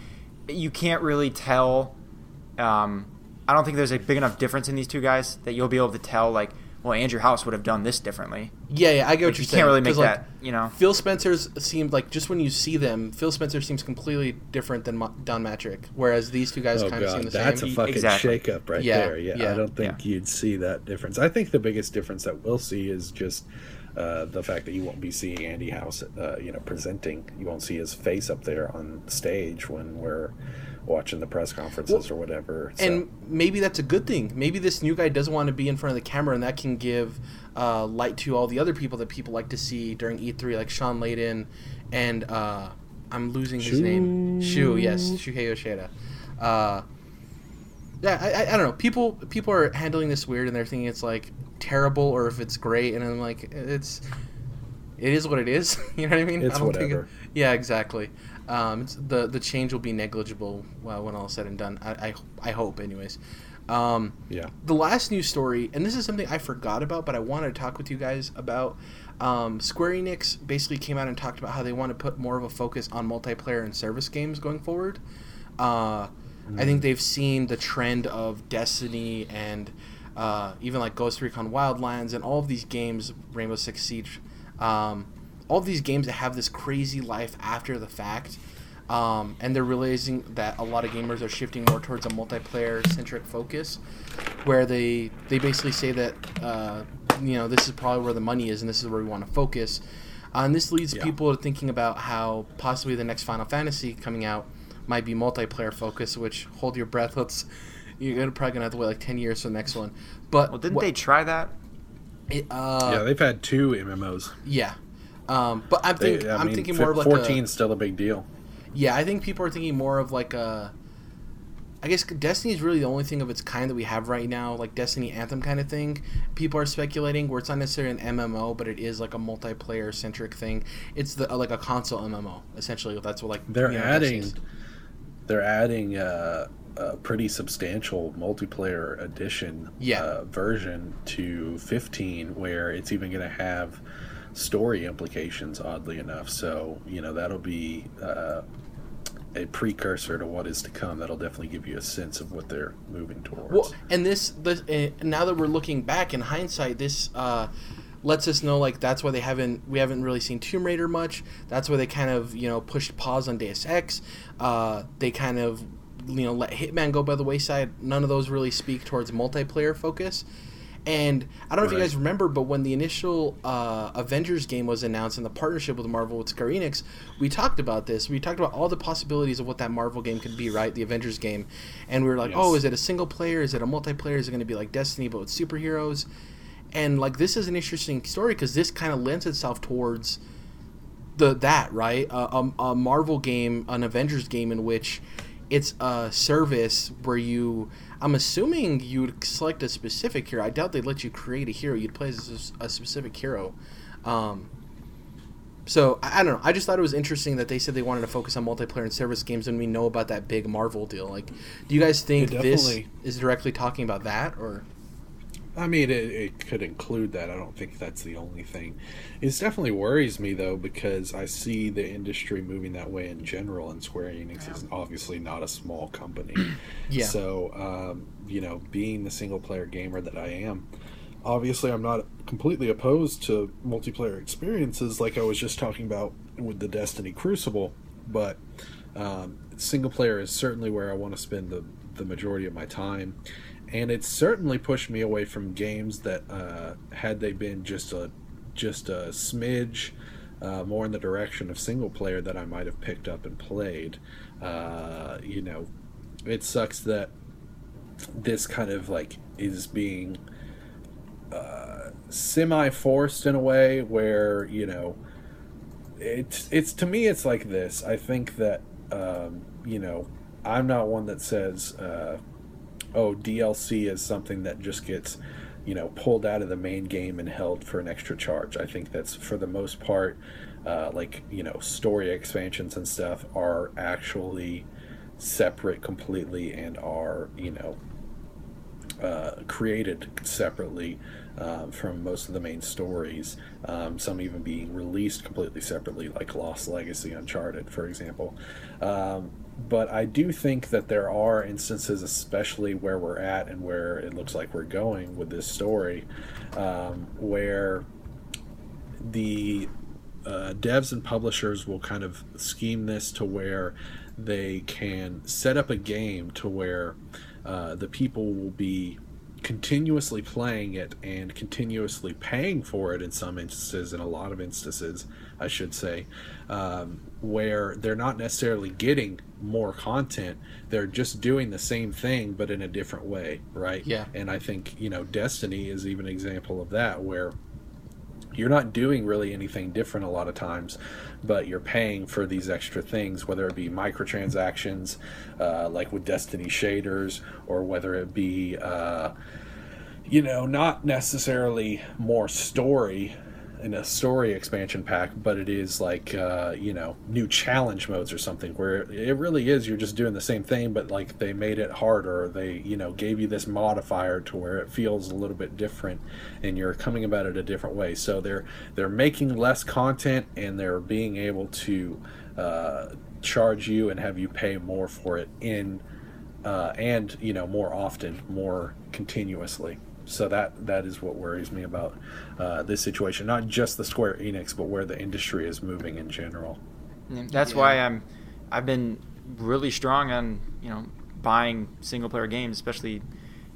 you can't really tell. Um, I don't think there's a big enough difference in these two guys that you'll be able to tell. Like, well, Andrew House would have done this differently. yeah, yeah, I get what you're you saying. You can't really make like, that. You know. Phil Spencer's seemed like just when you see them, Phil Spencer seems completely different than Ma- Don Mattrick, whereas these two guys Oh kind of seem god, the that's same. a fucking Exactly. shakeup right Yeah, there. Yeah, yeah. I don't think you'd see that difference. I think the biggest difference that we'll see is just. Uh, the fact that you won't be seeing Andy House, uh, you know, presenting, you won't see his face up there on stage when we're watching the press conferences or whatever. So. and maybe that's a good thing. Maybe this new guy doesn't want to be in front of the camera, and that can give uh, light to all the other people that people like to see during E3, like Shawn Layden and uh, I'm losing his name. Shu, yes, Shuhei Yoshida. Uh, yeah, I, I, I don't know. People people are handling this weird, and they're thinking it's like terrible or if it's great, and I'm like, it's it is what it is. [LAUGHS] you know what I mean? It's I don't think whatever. yeah, exactly. Um, it's, the the change will be negligible well, when all is said and done. I, I, I hope, anyways. Um, yeah. the last news story, and this is something I forgot about, but I wanted to talk with you guys about. Um, Square Enix basically came out and talked about how they want to put more of a focus on multiplayer and service games going forward. Uh, I think they've seen the trend of Destiny and uh, even like Ghost Recon Wildlands and all of these games, Rainbow Six Siege, um, all these games that have this crazy life after the fact. Um, and they're realizing that a lot of gamers are shifting more towards a multiplayer centric focus, where they they basically say that uh, you know this is probably where the money is and this is where we want to focus. Uh, and this leads Yeah. people to thinking about how possibly the next Final Fantasy coming out might be multiplayer focused. Which hold your breath. [LAUGHS] Let's you're gonna probably gonna have to wait like ten years for the next one. But Well, didn't what- they try that? it, uh, yeah, they've had two MMOs. yeah. Um, but I'm They, thinking I I'm mean, thinking more of like 14 a, is still a big deal. Yeah, I think people are thinking more of like a. I guess Destiny is really the only thing of its kind that we have right now, like Destiny Anthem kind of thing. People are speculating where it's not necessarily an MMO, but it is like a multiplayer centric thing. It's the like a console MMO essentially. That's what like They're you know, adding, Destiny's- they're adding uh, a pretty substantial multiplayer edition Yeah. uh, version to 15, where it's even going to have story implications. Oddly enough, so you know that'll be uh, a precursor to what is to come. That'll definitely give you a sense of what they're moving towards. Well, and this, this uh, now that we're looking back in hindsight, this uh, lets us know like that's why they haven't we haven't really seen Tomb Raider much. That's why they kind of you know pushed pause on Deus Ex. Uh, they kind of you know let Hitman go by the wayside. None of those really speak towards multiplayer focus. And I don't know if you guys remember, but when the initial uh, Avengers game was announced and the partnership with Marvel with Square Enix, we talked about this. We talked about all the possibilities of what that Marvel game could be, right? The Avengers game, and we were like, Yes. oh, is it a single player? Is it a multiplayer? Is it going to be like Destiny but with superheroes? And like this is an interesting story because this kind of lends itself towards the that right a, a Marvel game, an Avengers game in which it's a service where you. I'm assuming you'd select a specific hero. I doubt they'd let you create a hero. You'd play as a, a specific hero. Um, So I, I don't know. I just thought it was interesting that they said they wanted to focus on multiplayer and service games, and we know about that big Marvel deal. Like, do you guys think this is directly talking about that, or I mean, it, it could include that. I don't think that's the only thing. It definitely worries me though because I see the industry moving that way in general, and Square Enix is obviously not a small company. [CLEARS THROAT] Yeah. So, um, you know, being the single player gamer that I am, obviously I'm not completely opposed to multiplayer experiences like I was just talking about with the Destiny Crucible, but um, single player is certainly where I want to spend the, the majority of my time. And it certainly pushed me away from games that, uh, had they been just a just a smidge uh, more in the direction of single player, that I might have picked up and played. Uh, you know, it sucks that this kind of like is being uh, semi forced in a way where you know it's it's to me it's like this. I think that um, you know I'm not one that says uh, oh DLC is something that just gets you know pulled out of the main game and held for an extra charge. I think that's for the most part uh, like you know story expansions and stuff are actually separate completely and are you know uh, created separately um, from most of the main stories. Um, some even being released completely separately, like Lost Legacy, Uncharted, for example. Um, but I do think that there are instances, especially where we're at and where it looks like we're going with this story, um, where the uh, devs and publishers will kind of scheme this to where they can set up a game to where uh, the people will be continuously playing it and continuously paying for it in some instances, in a lot of instances, I should say, um, where they're not necessarily getting more content. They're just doing the same thing, but in a different way, right? Yeah. And I think, you know, Destiny is even an example of that, where you're not doing really anything different a lot of times, but you're paying for these extra things, whether it be microtransactions, uh, like with Destiny shaders, or whether it be, uh, you know, not necessarily more story in a story expansion pack, but it is like, uh, you know, new challenge modes or something where it really is you're just doing the same thing, but like they made it harder. They, you know, gave you this modifier to where it feels a little bit different and you're coming about it a different way. So they're they're making less content and they're being able to uh, charge you and have you pay more for it in uh, and you know more often, more continuously. So that that is what worries me about uh, this situation. Not just the Square Enix, but where the industry is moving in general. That's Yeah. why I'm I've been really strong on you know buying single player games, especially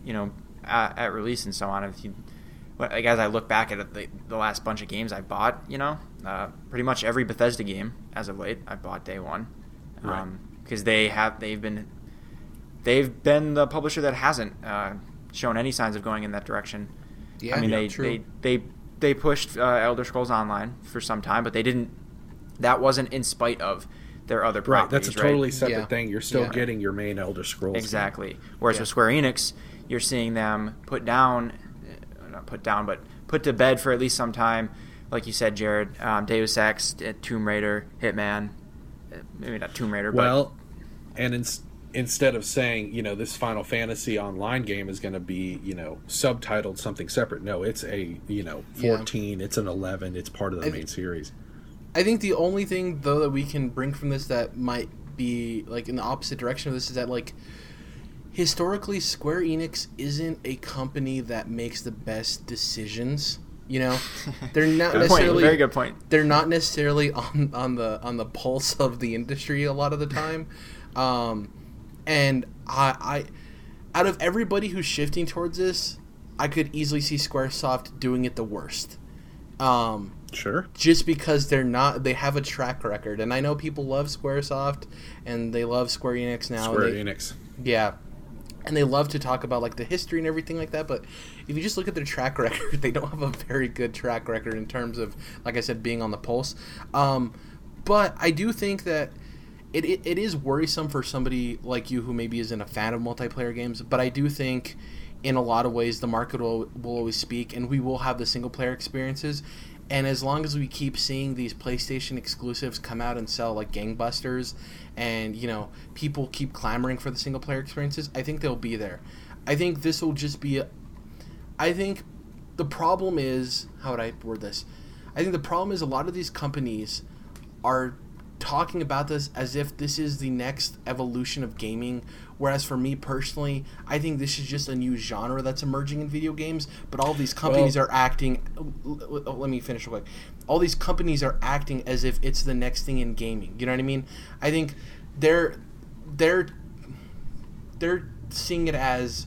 you know at, at release and so on. If you like as I look back at the, the last bunch of games I bought, you know, uh, pretty much every Bethesda game as of late I bought day one, Right. because they have they've been they've been the publisher that hasn't uh, shown any signs of going in that direction. yeah, I mean, yeah, they, true. they they they pushed uh, Elder Scrolls Online for some time, but they didn't. That wasn't in spite of their other properties. Right, that's a totally separate Yeah. thing. You're still Yeah. getting your main Elder Scrolls. game. exactly. Whereas Yeah. with Square Enix, you're seeing them put down, uh, not put down, but put to bed for at least some time. Like you said, Jared, um, Deus Ex, uh, Tomb Raider, Hitman, uh, maybe not Tomb Raider, but Well, and in, instead of saying, you know, this Final Fantasy online game is going to be, you know, subtitled something separate, no, it's a, you know, Yeah. 14, it's an 11, it's part of the I- main series. I think the only thing though that we can bring from this that might be like in the opposite direction of this is that like historically Square Enix isn't a company that makes the best decisions. You know, [LAUGHS] they're not Good point. necessarily Very good point. They're not necessarily on on the on the pulse of the industry a lot of the time, [LAUGHS] um, and I, I out of everybody who's shifting towards this, I could easily see SquareSoft doing it the worst. Um, Sure. just because they're not they have a track record and i know people love squaresoft and they love square enix now Square they, Enix. yeah and they love to talk about like the history and everything like that but if you just look at their track [LAUGHS] record they don't have a very good track record in terms of like i said being on the pulse um, but i do think that it, it, it is worrisome for somebody like you who maybe isn't a fan of multiplayer games but i do think in a lot of ways the market will, will always speak and we will have the single player experiences And as long as we keep seeing these PlayStation exclusives come out and sell like gangbusters, and you know people keep clamoring for the single player experiences, I think they'll be there. I think this will just be. A, I think the problem is how would I word this? I think the problem is a lot of these companies are talking about this as if this is the next evolution of gaming. Whereas for me personally, I think this is just a new genre that's emerging in video games. But all these companies well, are acting. Let me finish real quick. All these companies are acting as if it's the next thing in gaming. You know what I mean? I think they're they're they're seeing it as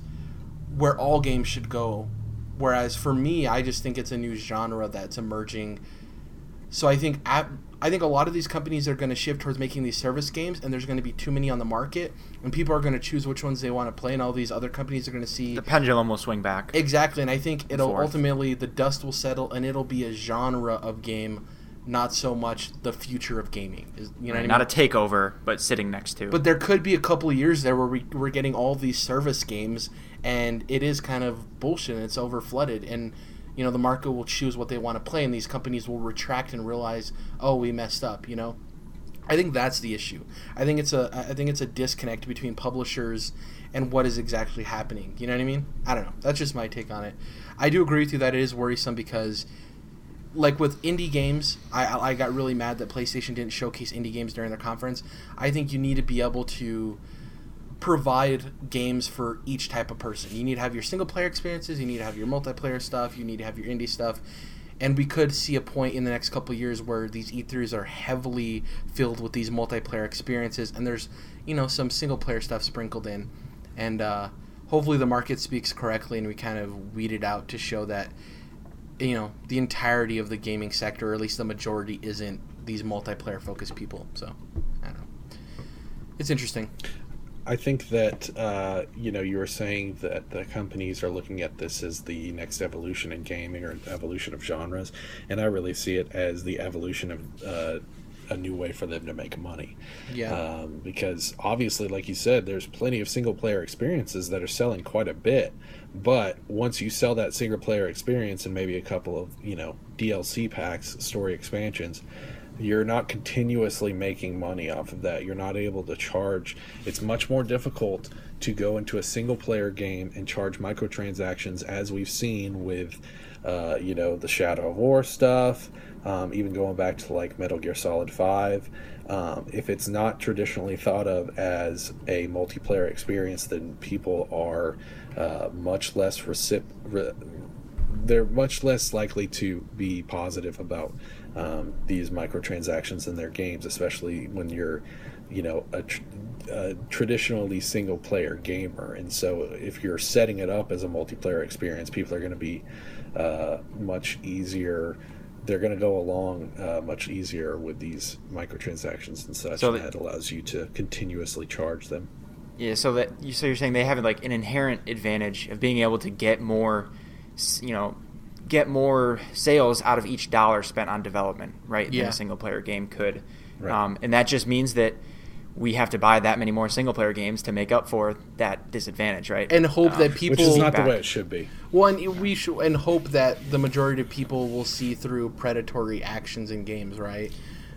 where all games should go. Whereas for me, I just think it's a new genre that's emerging. So I think at, I think a lot of these companies are going to shift towards making these service games, and there's going to be too many on the market, and people are going to choose which ones they want to play, and all these other companies are going to see the pendulum will swing back. Exactly, and I think it'll Forth. ultimately the dust will settle, and it'll be a genre of game, not so much the future of gaming. Is, you know, right, not mean? a takeover, but sitting next to. But there could be a couple of years there where we, we're getting all these service games, and it is kind of bullshit. And it's over flooded, and you know the market will choose what they want to play and these companies will retract and realize oh we messed up you know? I think that's the issue. I think it's a i think it's a disconnect between publishers and what is exactly happening you know what i mean? I don't know. That's just my take on it. I do agree with you that it is worrisome because like with indie games i i got really mad that playstation didn't showcase indie games during their conference. I think you need to be able to provide games for each type of person. You need to have your single player experiences, you need to have your multiplayer stuff, you need to have your indie stuff. And we could see a point in the next couple years where these E3s are heavily filled with these multiplayer experiences, and there's, you know, some single player stuff sprinkled in. And uh, hopefully the market speaks correctly and we kind of weed it out to show that, you know, the entirety of the gaming sector, or at least the majority, isn't these multiplayer focused people. So, I don't know. It's interesting. I think that uh, you know you were saying that the companies are looking at this as the next evolution in gaming or evolution of genres, and I really see it as the evolution of uh, a new way for them to make money. Yeah. Um, because obviously, like you said, there's plenty of single player experiences that are selling quite a bit, but once you sell that single player experience and maybe a couple of you know DLC packs, story expansions you're not continuously making money off of that. You're not able to charge. It's much more difficult to go into a single player game and charge microtransactions, as we've seen with, uh, you know, the Shadow of War stuff, um, even going back to like Metal Gear Solid 5. Um, if it's not traditionally thought of as a multiplayer experience, then people are uh, much less recip- re- they're much less likely to be positive about um, these microtransactions in their games, especially when you're, you know, a, tr- a, traditionally single player gamer. And so if you're setting it up as a multiplayer experience, people are going to be uh, much easier. They're going to go along uh, much easier with these microtransactions and such, so and that allows you to continuously charge them. Yeah, so that you so you're saying they have like an inherent advantage of being able to get more, you know, get more sales out of each dollar spent on development, right? Yeah. Than a single player game could. Right. Um, and that just means that we have to buy that many more single player games to make up for that disadvantage, right? And hope um, that people which is not back. the way it should be. One, we should and hope that the majority of people will see through predatory actions in games, right?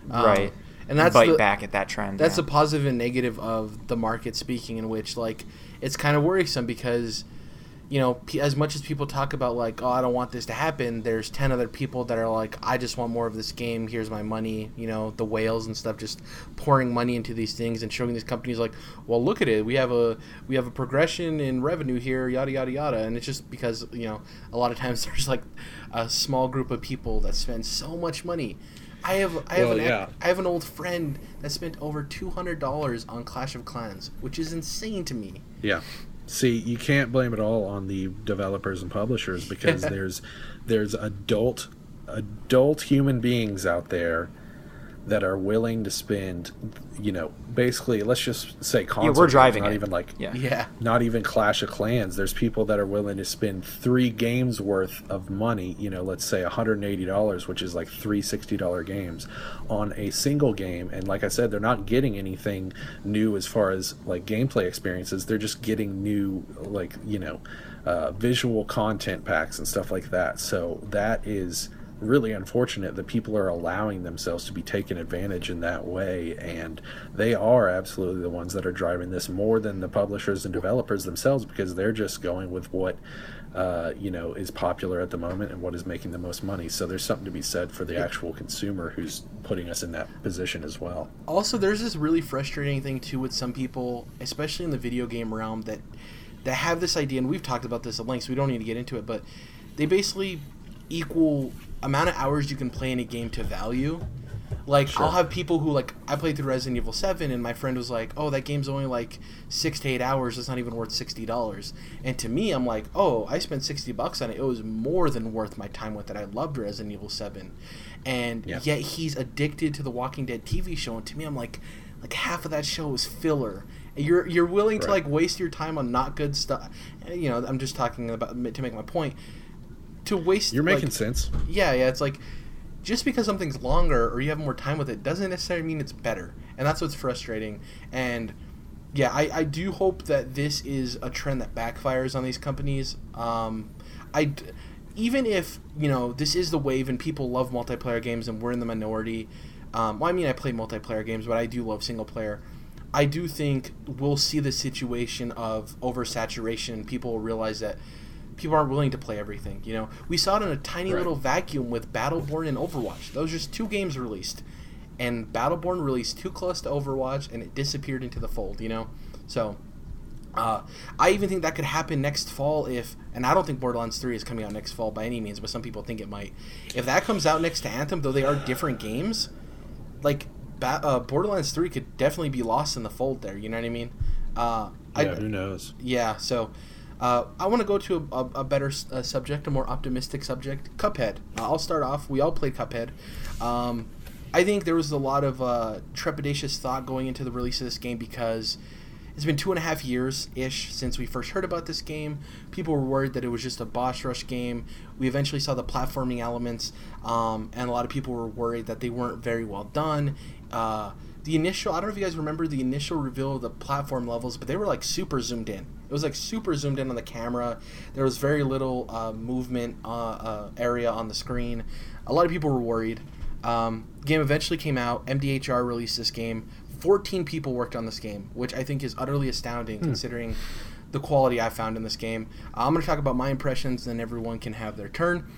Um, right. And that's bite the, back at that trend. That's yeah. the positive and negative of the market speaking, in which like it's kind of worrisome because you know, as much as people talk about like, oh, I don't want this to happen, there's ten other people that are like, I just want more of this game. Here's my money. You know, the whales and stuff just pouring money into these things and showing these companies like, well, look at it. We have a we have a progression in revenue here, yada yada yada. And it's just because you know, a lot of times [LAUGHS] there's like a small group of people that spend so much money. I have I have well, an yeah. I have an old friend that spent over two hundred dollars on Clash of Clans, which is insane to me. Yeah. See, you can't blame it all on the developers and publishers because [LAUGHS] there's there's adult adult human beings out there that are willing to spend, you know, basically, let's just say console. Yeah, we're driving. Games, not it. even like yeah. yeah, not even Clash of Clans. There's people that are willing to spend three games worth of money. You know, let's say 180 dollars, which is like three sixty dollar games, on a single game. And like I said, they're not getting anything new as far as like gameplay experiences. They're just getting new, like you know, uh, visual content packs and stuff like that. So that is really unfortunate that people are allowing themselves to be taken advantage in that way and they are absolutely the ones that are driving this more than the publishers and developers themselves because they're just going with what uh, you know is popular at the moment and what is making the most money. So there's something to be said for the actual consumer who's putting us in that position as well. Also there's this really frustrating thing too with some people especially in the video game realm that that have this idea and we've talked about this at length so we don't need to get into it but they basically equal amount of hours you can play in a game to value. Like sure. I'll have people who like I played through Resident Evil Seven, and my friend was like, "Oh, that game's only like six to eight hours. It's not even worth sixty dollars." And to me, I'm like, "Oh, I spent sixty bucks on it. It was more than worth my time with it. I loved Resident Evil Seven, and yeah. yet he's addicted to the Walking Dead TV show. And to me, I'm like, like half of that show is filler. You're you're willing right. to like waste your time on not good stuff. You know, I'm just talking about to make my point to waste. You're making like, sense. Yeah, yeah. It's like just because something's longer or you have more time with it doesn't necessarily mean it's better, and that's what's frustrating. And yeah, I, I do hope that this is a trend that backfires on these companies. Um, I even if you know this is the wave and people love multiplayer games and we're in the minority. Um, well, I mean, I play multiplayer games, but I do love single player. I do think we'll see the situation of oversaturation. People will realize that people aren't willing to play everything. You know, we saw it in a tiny right. little vacuum with Battleborn and Overwatch. Those just two games released, and Battleborn released too close to Overwatch, and it disappeared into the fold. You know, so. Uh, I even think that could happen next fall if, and I don't think Borderlands 3 is coming out next fall by any means, but some people think it might. If that comes out next to Anthem, though they are different games, like ba- uh, Borderlands 3 could definitely be lost in the fold there. You know what I mean? Uh, yeah, I, who knows? Yeah, so uh, I want to go to a, a better uh, subject, a more optimistic subject. Cuphead. Uh, I'll start off. We all played Cuphead. Um, I think there was a lot of uh, trepidatious thought going into the release of this game because it's been two and a half years ish since we first heard about this game. People were worried that it was just a boss rush game. We eventually saw the platforming elements, um, and a lot of people were worried that they weren't very well done. Uh, the initial, I don't know if you guys remember the initial reveal of the platform levels, but they were like super zoomed in it was like super zoomed in on the camera. There was very little uh, movement uh, uh, area on the screen. A lot of people were worried. Um, game eventually came out. MDHR released this game. 14 people worked on this game, which I think is utterly astounding hmm. considering the quality I found in this game. I'm going to talk about my impressions, then everyone can have their turn.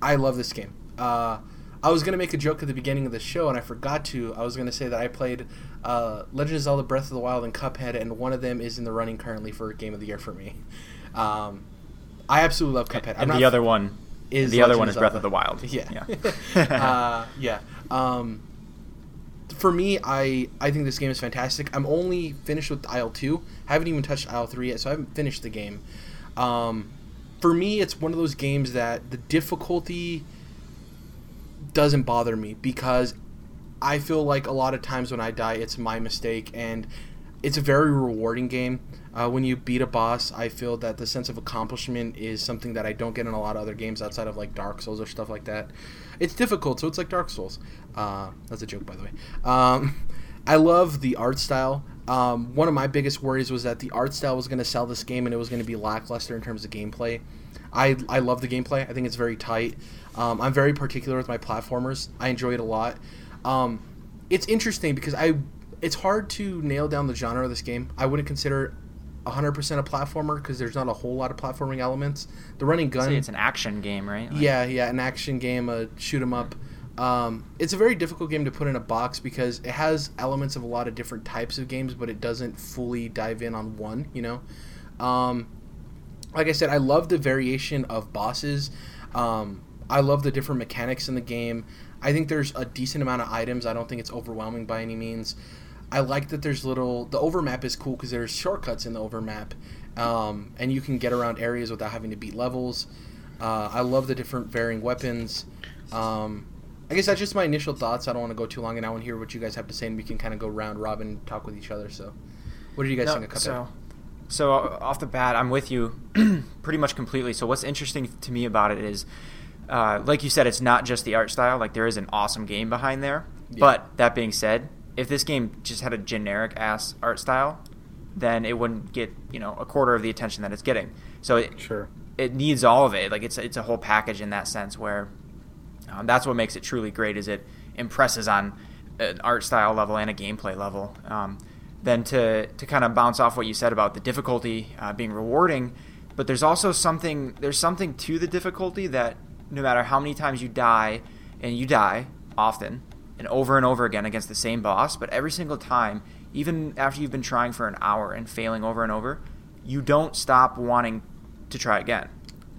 I love this game. Uh, I was gonna make a joke at the beginning of the show, and I forgot to. I was gonna say that I played uh, Legend of Zelda: Breath of the Wild and Cuphead, and one of them is in the running currently for Game of the Year for me. Um, I absolutely love Cuphead. And, the other one is the Legend other one is Breath of the Wild. [LAUGHS] Yeah, yeah, [LAUGHS] uh, yeah. Um, for me, I I think this game is fantastic. I'm only finished with Isle two. haven't even touched Isle three yet, so I haven't finished the game. Um, for me, it's one of those games that the difficulty doesn't bother me because I feel like a lot of times when I die, it's my mistake, and it's a very rewarding game. Uh, when you beat a boss, I feel that the sense of accomplishment is something that I don't get in a lot of other games outside of like Dark Souls or stuff like that. It's difficult, so it's like Dark Souls. Uh, that's a joke, by the way. Um, [LAUGHS] I love the art style. Um, one of my biggest worries was that the art style was going to sell this game and it was going to be lackluster in terms of gameplay. I, I love the gameplay. I think it's very tight. Um, I'm very particular with my platformers. I enjoy it a lot. Um, it's interesting because I it's hard to nail down the genre of this game. I wouldn't consider 100% a platformer because there's not a whole lot of platforming elements. The running gun. Say it's an action game, right? Like, yeah, yeah, an action game, a shoot 'em up. Um, it's a very difficult game to put in a box because it has elements of a lot of different types of games, but it doesn't fully dive in on one. You know, um, like I said, I love the variation of bosses. Um, I love the different mechanics in the game. I think there's a decent amount of items. I don't think it's overwhelming by any means. I like that there's little. The overmap is cool because there's shortcuts in the overmap, um, and you can get around areas without having to beat levels. Uh, I love the different varying weapons. Um, I guess that's just my initial thoughts. I don't want to go too long, and I want to hear what you guys have to say, and we can kind of go round robin, talk with each other. So, what did you guys no, think of? So, so off the bat, I'm with you [CLEARS THROAT] pretty much completely. So what's interesting to me about it is uh, like you said, it's not just the art style. Like there is an awesome game behind there. Yeah. But that being said, if this game just had a generic ass art style, then it wouldn't get you know a quarter of the attention that it's getting. So it, sure, it needs all of it. Like it's it's a whole package in that sense where Um, that's what makes it truly great. Is it impresses on an art style level and a gameplay level. Um, then to to kind of bounce off what you said about the difficulty uh, being rewarding, but there's also something there's something to the difficulty that no matter how many times you die, and you die often and over and over again against the same boss, but every single time, even after you've been trying for an hour and failing over and over, you don't stop wanting to try again.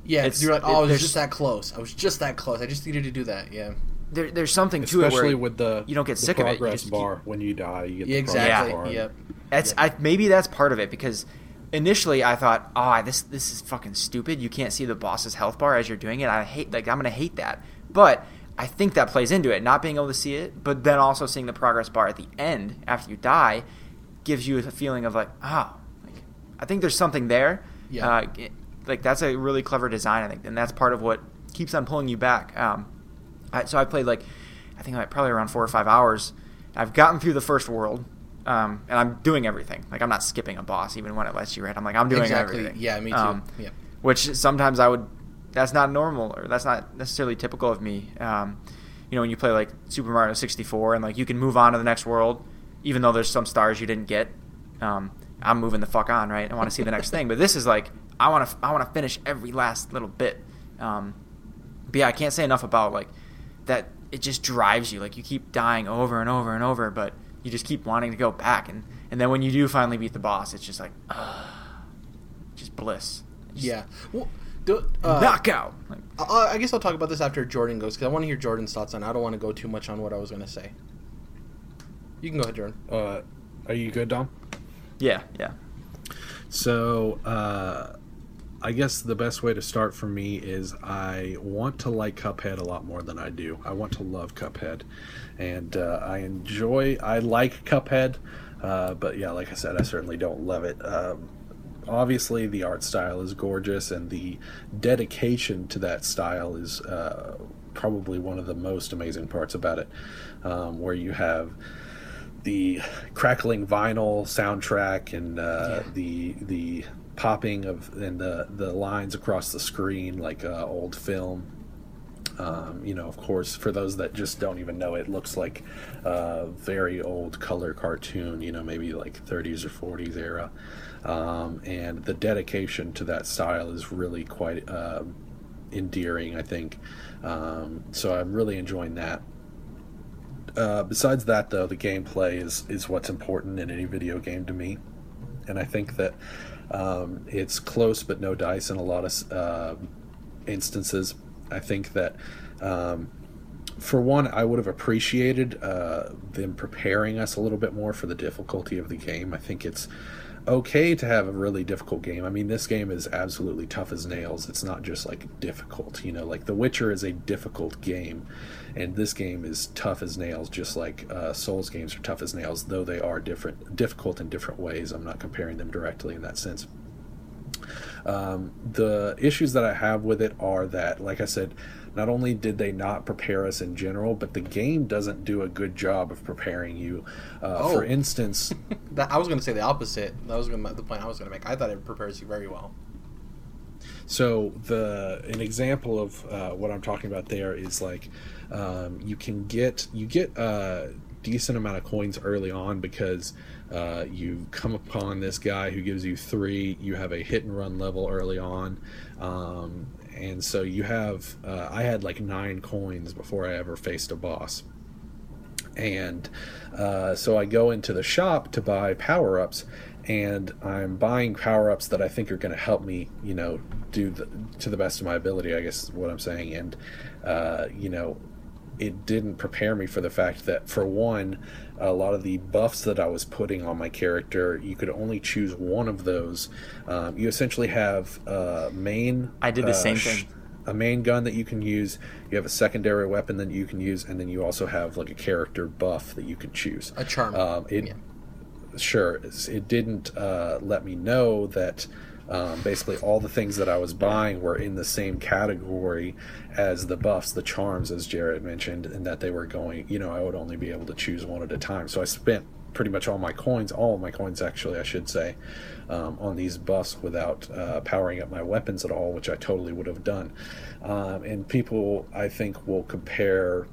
Yeah, It's- you're like, it- oh, I was just that close. I was just that close. I just needed to do that. Yeah. There, there's something to it Especially where with the you don't get the sick of it. You progress just keep- bar when you die. You get Yeah, the exactly. progress bar. Yep. That's I, maybe that's part of it because initially I thought, oh, this this is fucking stupid. You can't see the boss's health bar as you're doing it. I hate like I'm gonna hate that. But I think that plays into it, not being able to see it, but then also seeing the progress bar at the end after you die gives you a feeling of like, oh, like, I think there's something there. Yeah. Uh, it- like that's a really clever design, I think, and that's part of what keeps on pulling you back. Um, I, so I played like, I think like probably around four or five hours. I've gotten through the first world, um, and I'm doing everything. Like I'm not skipping a boss even when it lets you right. I'm like I'm doing exactly. everything. Yeah, me too. Um, yeah. which sometimes I would. That's not normal, or that's not necessarily typical of me. Um, you know, when you play like Super Mario 64, and like you can move on to the next world, even though there's some stars you didn't get. Um, I'm moving the fuck on, right? I want to see the next [LAUGHS] thing. But this is like I want to. I want to finish every last little bit. Um, but yeah, I can't say enough about like that. It just drives you. Like you keep dying over and over and over, but you just keep wanting to go back. And and then when you do finally beat the boss, it's just like, just bliss. Just Yeah. Well, do, uh, knockout. Like, I, I guess I'll talk about this after Jordan goes because I want to hear Jordan's thoughts on. it. I don't want to go too much on what I was going to say. You can go ahead, Jordan. Uh, are you good, Dom? yeah, yeah. So, uh, I guess the best way to start for me is I want to like Cuphead a lot more than I do. I want to love Cuphead, and uh, I enjoy. I like Cuphead, uh, but yeah, like I said, I certainly don't love it. Um, obviously, the art style is gorgeous, and the dedication to that style is uh, probably one of the most amazing parts about it. Um, where you have the crackling vinyl soundtrack and uh, the the popping of and the the lines across the screen like uh, old film. Um, you know, of course, for those that just don't even know, it looks like a very old color cartoon. You know, maybe like 30s or 40s era, um, and the dedication to that style is really quite uh, endearing. I think. Um, so I'm really enjoying that. Uh, besides that, though, the gameplay is is what's important in any video game to me, and I think that um, it's close but no dice in a lot of uh, instances. I think that. Um, for one, I would have appreciated uh, them preparing us a little bit more for the difficulty of the game. I think it's okay to have a really difficult game. I mean, this game is absolutely tough as nails. It's not just like difficult, you know, like The Witcher is a difficult game, and this game is tough as nails, just like uh, Souls games are tough as nails, though they are different, difficult in different ways. I'm not comparing them directly in that sense. Um, the issues that I have with it are that, like I said, not only did they not prepare us in general, but the game doesn't do a good job of preparing you. Uh, Oh. For instance, [LAUGHS] That, I was going to say the opposite. That was gonna, the point I was going to make. I thought it prepares you very well. So the an example of uh, what I'm talking about there is like um, you can get you get a decent amount of coins early on because uh, you come upon this guy who gives you three. You have a hit and run level early on, um, and so you have. Uh, I had like nine coins before I ever faced a boss. And uh, so I go into the shop to buy power ups, and I'm buying power ups that I think are going to help me, you know, do the, to the best of my ability, I guess is what I'm saying. And, uh, you know, it didn't prepare me for the fact that, for one, a lot of the buffs that I was putting on my character, you could only choose one of those. Um, you essentially have uh, main. I did the uh, same thing. a main gun that you can use. You have a secondary weapon that you can use, and then you also have like a character buff that you can choose. A charm. Um, it Yeah. sure it didn't uh, let me know that um, basically all the things that I was buying were in the same category as the buffs, the charms, as Jared mentioned, and that they were going. You know, I would only be able to choose one at a time. So I spent pretty much all my coins, all of my coins actually, I should say, um, on these buffs without uh, powering up my weapons at all, which I totally would have done. Um, and people, I think, will compare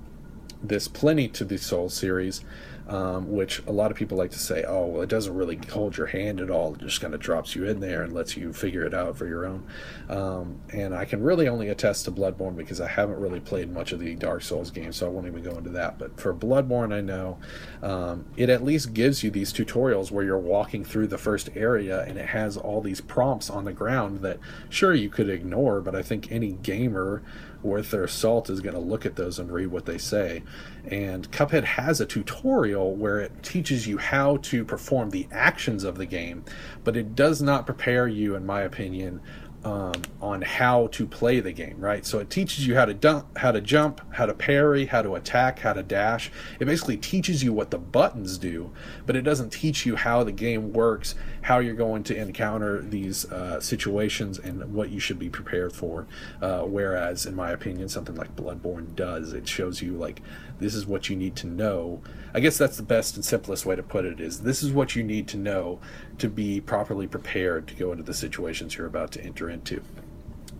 this plenty to the Soul series um, which a lot of people like to say, oh, well, it doesn't really hold your hand at all. It just kind of drops you in there and lets you figure it out for your own. Um, and I can really only attest to Bloodborne because I haven't really played much of the Dark Souls games, so I won't even go into that. But for Bloodborne, I know um, it at least gives you these tutorials where you're walking through the first area and it has all these prompts on the ground that, sure, you could ignore, but I think any gamer worth their salt is going to look at those and read what they say. And Cuphead has a tutorial where it teaches you how to perform the actions of the game, but it does not prepare you, in my opinion, um, on how to play the game, right? So it teaches you how to dump, how to jump, how to parry, how to attack, how to dash. It basically teaches you what the buttons do, but it doesn't teach you how the game works, how you're going to encounter these uh, situations, and what you should be prepared for. Uh, whereas, in my opinion, something like Bloodborne does. It shows you like this is what you need to know. I guess that's the best and simplest way to put it is this is what you need to know to be properly prepared to go into the situations you're about to enter into.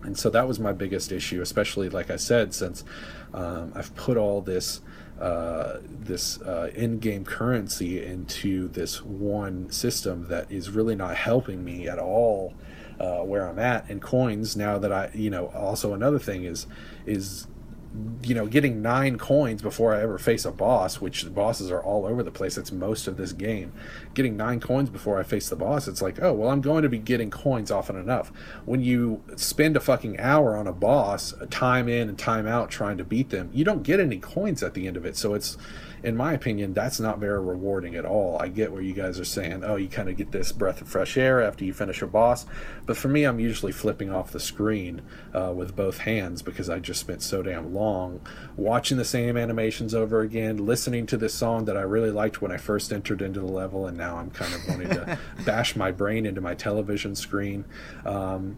And so that was my biggest issue, especially like I said, since um, I've put all this uh, this uh, in-game currency into this one system that is really not helping me at all uh, where I'm at. And coins now that I, you know, also another thing is is you know, getting nine coins before I ever face a boss, which the bosses are all over the place. That's most of this game. Getting nine coins before I face the boss, it's like, oh, well, I'm going to be getting coins often enough. When you spend a fucking hour on a boss, time in and time out trying to beat them, you don't get any coins at the end of it. So it's, in my opinion, that's not very rewarding at all. I get where you guys are saying, oh, you kind of get this breath of fresh air after you finish a boss. But for me, I'm usually flipping off the screen uh, with both hands because I just spent so damn long watching the same animations over again, listening to this song that I really liked when I first entered into the level, and now I'm kind of wanting to [LAUGHS] bash my brain into my television screen. Um,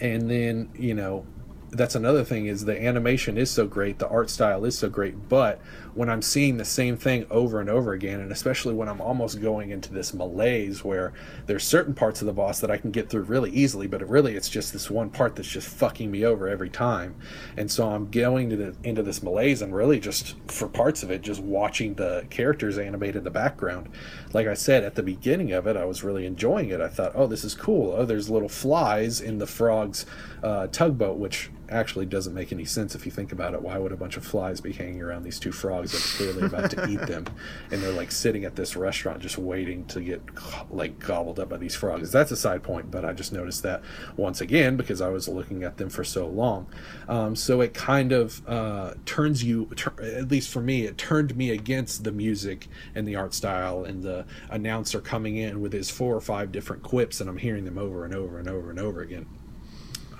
and then, you know, that's another thing is the animation is so great the art style is so great but when I'm seeing the same thing over and over again, and especially when I'm almost going into this malaise where there's certain parts of the boss that I can get through really easily, but really it's just this one part that's just fucking me over every time. And so I'm going to the, into this malaise and really just for parts of it, just watching the characters animate in the background. Like I said at the beginning of it, I was really enjoying it. I thought, oh, this is cool. Oh, there's little flies in the frog's uh, tugboat, which actually doesn't make any sense if you think about it. Why would a bunch of flies be hanging around these two frogs that are clearly about to eat them, [LAUGHS] and they're like sitting at this restaurant just waiting to get like gobbled up by these frogs? That's a side point, but I just noticed that once again because I was looking at them for so long. Um, so it kind of uh, turns you, at least for me, it turned me against the music and the art style and the announcer coming in with his four or five different quips, and I'm hearing them over and over and over and over again.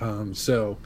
Um, so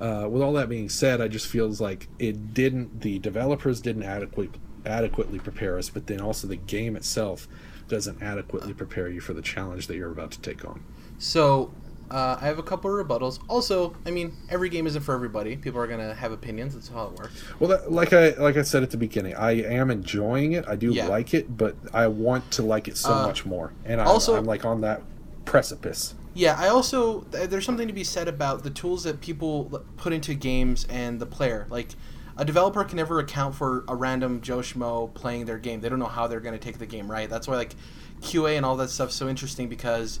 uh, with all that being said, I just feels like it didn't. The developers didn't adequately adequately prepare us, but then also the game itself doesn't adequately prepare you for the challenge that you're about to take on. So uh, I have a couple of rebuttals. Also, I mean, every game isn't for everybody. People are gonna have opinions. That's how it works. Well, that, like I like I said at the beginning, I am enjoying it. I do yeah. like it, but I want to like it so uh, much more. And I, also, I'm like on that precipice. Yeah, I also there's something to be said about the tools that people put into games and the player. Like a developer can never account for a random Joe Schmo playing their game. They don't know how they're going to take the game right. That's why like QA and all that stuff's so interesting because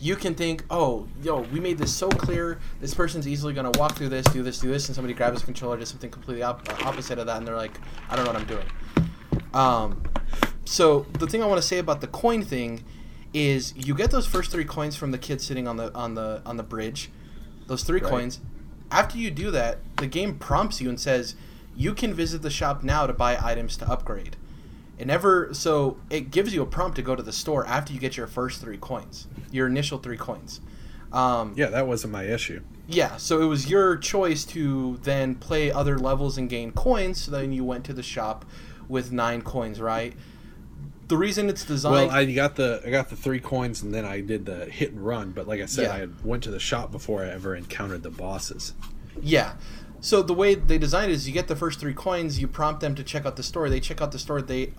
you can think, oh, yo, we made this so clear. This person's easily going to walk through this, do this, do this, and somebody grabs a controller, does something completely op- opposite of that, and they're like, I don't know what I'm doing. Um, so the thing I want to say about the coin thing is you get those first three coins from the kid sitting on the on the on the bridge, those three right. coins. After you do that, the game prompts you and says you can visit the shop now to buy items to upgrade. It never so it gives you a prompt to go to the store after you get your first three coins, your initial three coins. Um, yeah, that wasn't my issue. Yeah, so it was your choice to then play other levels and gain coins. So then you went to the shop with nine coins, right? The reason it's designed. Well, I got the I got the three coins, and then I did the hit and run. But like I said, yeah. I went to the shop before I ever encountered the bosses. Yeah. So the way they designed it is, you get the first three coins, you prompt them to check out the store. They check out the store. They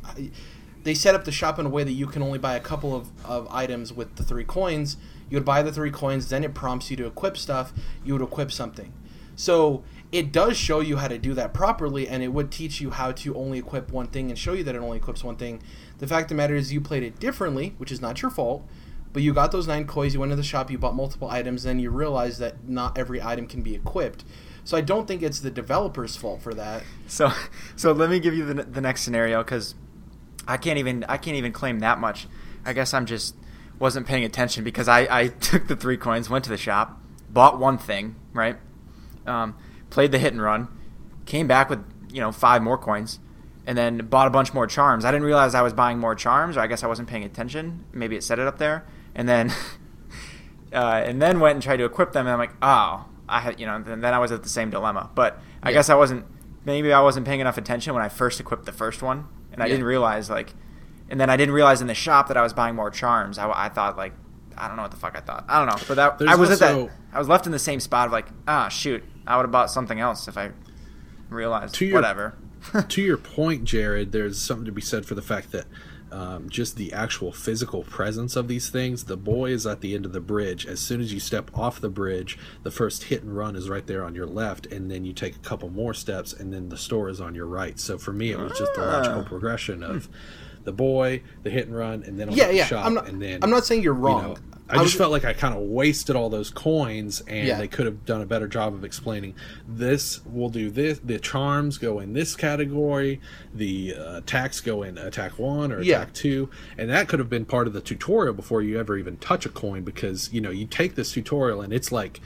they set up the shop in a way that you can only buy a couple of, of items with the three coins. You would buy the three coins, then it prompts you to equip stuff. You would equip something. So it does show you how to do that properly, and it would teach you how to only equip one thing and show you that it only equips one thing. The fact of the matter is, you played it differently, which is not your fault. But you got those nine coins, you went to the shop, you bought multiple items, then you realize that not every item can be equipped. So I don't think it's the developer's fault for that. So, [LAUGHS] so let me give you the, the next scenario because I can't even I can't even claim that much. I guess I'm just wasn't paying attention because I, I [LAUGHS] took the three coins, went to the shop, bought one thing, right? Um, played the hit and run, came back with you know five more coins, and then bought a bunch more charms. I didn't realize I was buying more charms, or I guess I wasn't paying attention. Maybe it set it up there, and then [LAUGHS] uh, and then went and tried to equip them, and I'm like, oh, I had you know, then, then I was at the same dilemma. But I Yeah. guess I wasn't. Maybe I wasn't paying enough attention when I first equipped the first one, and I Yeah. didn't realize like, and then I didn't realize in the shop that I was buying more charms. I, I thought like, I don't know what the fuck I thought. I don't know, but that There's I was at that. I was left in the same spot of like, ah, shoot, I would have bought something else if I realized. To your- Whatever. [LAUGHS] to your point, Jared, there's something to be said for the fact that um, just the actual physical presence of these things. The boy is at the end of the bridge. As soon as you step off the bridge, the first hit and run is right there on your left, and then you take a couple more steps, and then the store is on your right. So for me, it was just the logical Ah. progression of [LAUGHS] the boy, the hit and run, and then I'll Yeah, yeah. shop, I'm not. and then I'm not saying you're you wrong. know, I, I just was- felt like I kind of wasted all those coins, and Yeah. they could have done a better job of explaining. This will do this. The charms go in this category. The uh, attacks go in attack one or Yeah. attack two, and that could have been part of the tutorial before you ever even touch a coin. Because you know you take this tutorial and it's like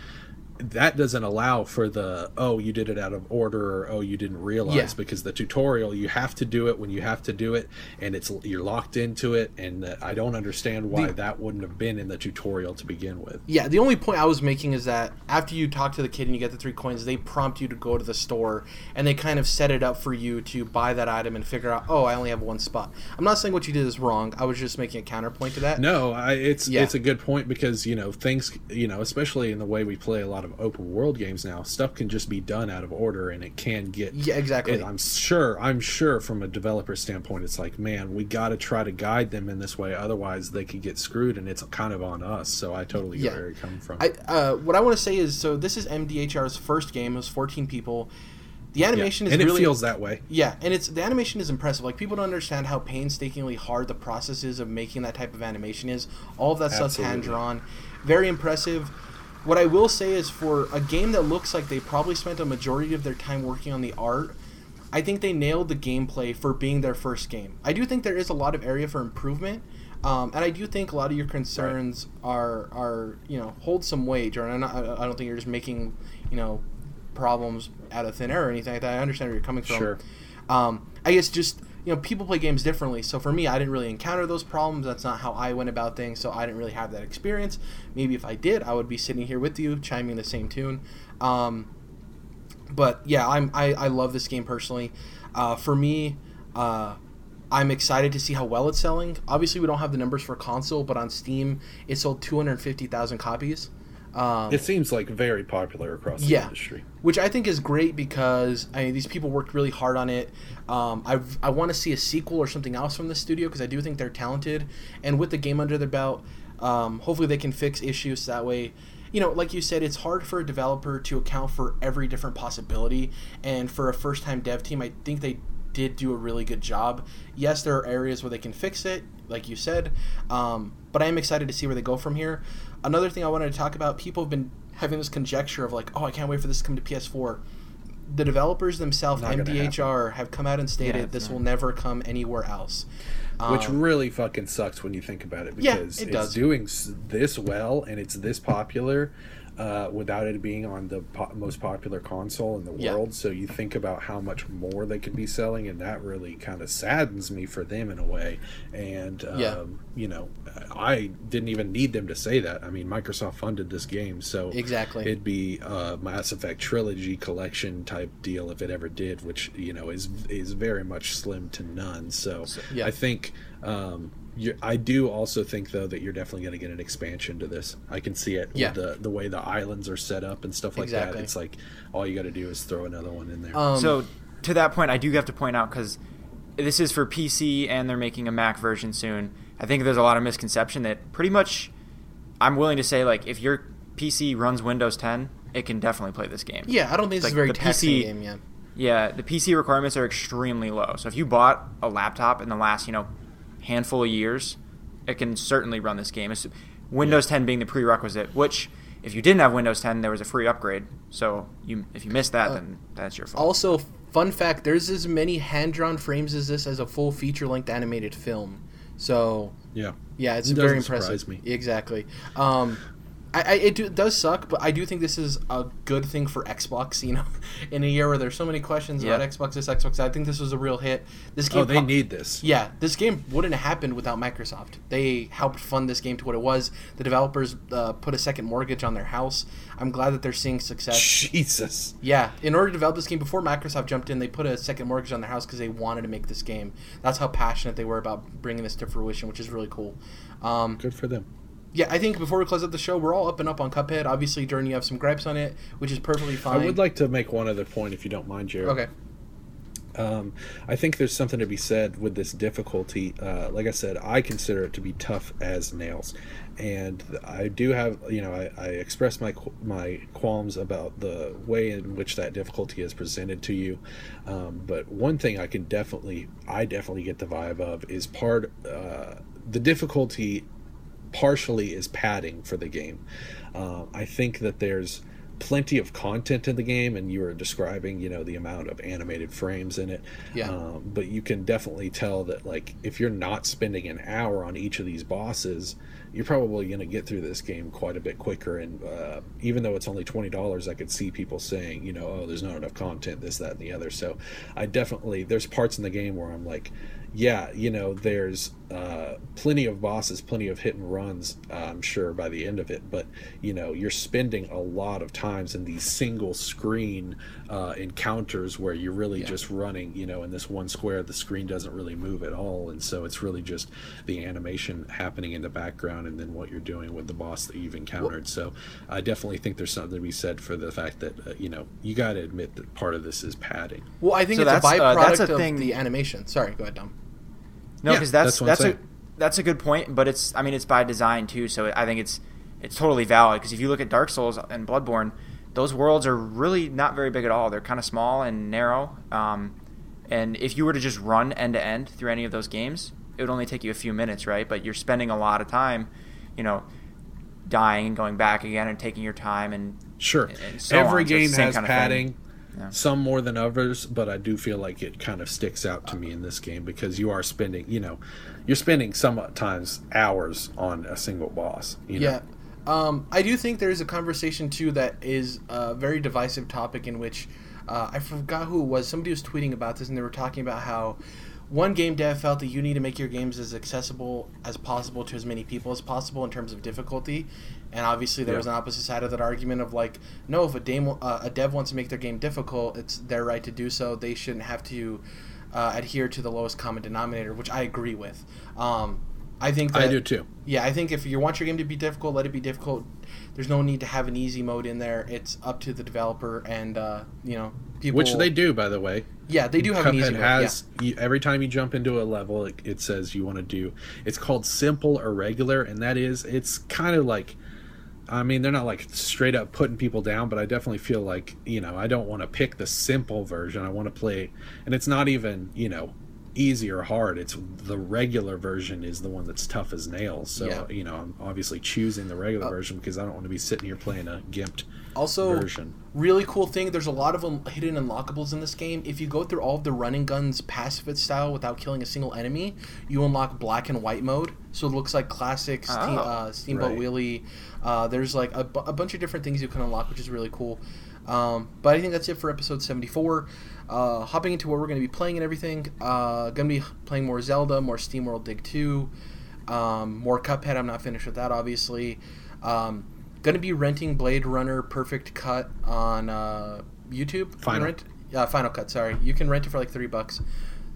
that doesn't allow for the oh you did it out of order or oh you didn't realize Yeah. because the tutorial you have to do it when you have to do it and it's you're locked into it and uh, I don't understand why The- that wouldn't have been in the tutorial to begin with. Yeah, the only point I was making is that after you talk to the kid and you get the three coins, they prompt you to go to the store and they kind of set it up for you to buy that item and figure out, oh, I only have one spot. I'm not saying what you did is wrong. I was just making a counterpoint to that. No, I, it's Yeah. it's a good point because you know things you know especially in the way we play a lot of open world games now, stuff can just be done out of order and it can get Yeah, exactly. And I'm sure, I'm sure from a developer standpoint, it's like, man, we got to try to guide them in this way, otherwise they could get screwed, and it's kind of on us. So I totally get Yeah. where you're coming from. I uh, what I want to say is, so this is MDHR's first game. It was 14 people. The Yeah. animation is and really it feels that way. Yeah, and it's the animation is impressive. Like people don't understand how painstakingly hard the process is of making that type of animation is. All of that stuff's hand drawn. Very impressive. What I will say is for a game that looks like they probably spent a majority of their time working on the art, I think they nailed the gameplay for being their first game. I do think there is a lot of area for improvement. Um, and I do think a lot of your concerns are are you know hold some weight, or I'm not, I I don't think you're just making you know problems out of thin air or anything like that. I understand where you're coming from. Sure. Um, I guess just you know people play games differently. So for me, I didn't really encounter those problems. That's not how I went about things. So I didn't really have that experience. Maybe if I did, I would be sitting here with you, chiming the same tune. Um, but yeah, I'm I, I love this game personally. Uh, for me, uh, I'm excited to see how well it's selling. Obviously, we don't have the numbers for console, but on Steam, it sold 250,000 copies. Um, It seems like very popular across the Yeah. industry. which I think is great because I mean these people worked really hard on it. Um, I I want to see a sequel or something else from the studio because I do think they're talented, and with the game under their belt, um, hopefully they can fix issues that way. You know, like you said, it's hard for a developer to account for every different possibility, and for a first-time dev team, I think they did do a really good job. Yes, there are areas where they can fix it, like you said, um, but I am excited to see where they go from here. Another thing I wanted to talk about: people have been having this conjecture of like, oh, I can't wait for this to come to PS4. The developers themselves, Not MDHR, have come out and stated Yeah, this not. will never come anywhere else. Which Um, really fucking sucks when you think about it Yeah, because it it's does. doing this well and it's this popular uh, without it being on the po- most popular console in the Yeah. world. So you think about how much more they could be selling, and that really kind of saddens me for them in a way. And um, Yeah. you know, I didn't even need them to say that. I mean, Microsoft funded this game, so Exactly. it'd be a Mass Effect trilogy collection type deal if it ever did, which you know is is very much slim to none. So, yeah. I think um, I do also think though that you're definitely going to get an expansion to this. I can see it Yeah. with the the way the islands are set up and stuff like Exactly. that. It's like all you got to do is throw another one in there. um, so to that point, I do have to point out because this is for PC and they're making a Mac version soon. I think there's a lot of misconception that pretty much I'm willing to say like if your PC runs Windows 10, it can definitely play this game. Yeah, I don't think it's Like, a very the PC game yet. Yeah, the PC requirements are extremely low. So if you bought a laptop in the last, you know, handful of years, it can certainly run this game. It's Windows 10 being the prerequisite, which if you didn't have Windows 10, there was a free upgrade. So you if you missed that, Uh, then that's your fault. Also, fun fact: there's as many hand-drawn frames as this as a full feature-length animated film. So Yeah. yeah, it's It very impressive. me. Exactly. Um, I, I it do, does suck, but I do think this is a good thing for Xbox. You know, [LAUGHS] in a year where there's so many questions Yeah. about Xbox this, Xbox, that, I think this was a real hit. This game, Oh, they need this. Yeah, this game wouldn't have happened without Microsoft. They helped fund this game to what it was. The developers uh, put a second mortgage on their house. I'm glad that they're seeing success. Jesus. Yeah, in order to develop this game, before Microsoft jumped in, they put a second mortgage on their house because they wanted to make this game. That's how passionate they were about bringing this to fruition, which is really cool. Um, Good for them. Yeah, I think before we close out the show, we're all up and up on Cuphead. Obviously, Jordan, you have some gripes on it, which is perfectly fine. I would like to make one other point, if you don't mind, Jared. Okay. Um, I think there's something to be said with this difficulty. Uh, like I said, I consider it to be tough as nails, and I do have, you know, I, I express my my qualms about the way in which that difficulty is presented to you. Um, but one thing I can definitely, I definitely get the vibe of is part uh, the difficulty partially is padding for the game. Uh, I think that there's plenty of content in the game, and you were describing, you know, the amount of animated frames in it. Yeah. Um, but you can definitely tell that, like, if you're not spending an hour on each of these bosses, you're probably going to get through this game quite a bit quicker. And uh, even though it's only twenty dollars, I could see people saying, you know, oh, there's not enough content, this, that, and the other. So I definitely there's parts in the game where I'm like, yeah, you know, there's uh, plenty of bosses, plenty of hit and runs, uh, I'm sure, by the end of it. But, you know, you're spending a lot of times in these single screen uh, encounters where you're really Yeah. just running, you know, in this one square, the screen doesn't really move at all. And so it's really just the animation happening in the background and then what you're doing with the boss that you've encountered. So I definitely think there's something to be said for the fact that, uh, you know, you got to admit that part of this is padding. Well, I think So it's a that's, uh, byproduct that's a of thing- the animation. Sorry, go ahead, Dom. No, Yeah, because that's that's that's, a that's a good point, but it's I mean it's by design too, so I think it's it's totally valid. Because if you look at Dark Souls and Bloodborne, those worlds are really not very big at all. They're kind of small and narrow. Um, and if you were to just run end to end through any of those games, it would only take you a few minutes, right? But you're spending a lot of time, you know, dying and going back again and taking your time and Sure. and so Every on. Game same has kind of thing. padding, Yeah. some more than others, but I do feel like it kind of sticks out to me in this game because you are spending, you know, you're spending sometimes hours on a single boss. You know? Yeah. Um, I do think there's a conversation too that is a very divisive topic in which uh, I forgot who it was. Somebody was tweeting about this and they were talking about how one game dev felt that you need to make your games as accessible as possible to as many people as possible in terms of difficulty. And obviously, there Yeah. was an opposite side of that argument of like, no, if a, dame, uh, a dev wants to make their game difficult, it's their right to do so. They shouldn't have to uh, adhere to the lowest common denominator, which I agree with. Um, I think that, I do too. yeah, I think if you want your game to be difficult, let it be difficult. There's no need to have an easy mode in there. It's up to the developer and uh, you know people. Which they do, by the way. Yeah, they do have an easy Cuphead mode. has you, every time you jump into a level, it, it says you want to do. It's called simple or regular, and that is it's kind of like. I mean, they're not like straight up putting people down, but I definitely feel like you know I don't want to pick the simple version. I want to play, and it's not even you know easy or hard. It's the regular version is the one that's tough as nails. So Yeah. you know I'm obviously choosing the regular Uh, version because I don't want to be sitting here playing a gimped Also, version. really cool thing. There's a lot of un- hidden unlockables in this game. If you go through all of the running guns pacifist style without killing a single enemy, you unlock black and white mode. So it looks like classic steam, Oh, uh, Steamboat right. Willie. Uh, there's like a, bu- a bunch of different things you can unlock, which is really cool. Um, but I think that's it for episode 74. Uh, hopping into what we're going to be playing and everything. Uh, going to be playing more Zelda, more SteamWorld Dig 2, um, more Cuphead. I'm not finished with that, obviously. Um, going to be renting Blade Runner Perfect Cut on uh, YouTube. Final. Rent, yeah, Final Cut. Sorry, you can rent it for like three bucks.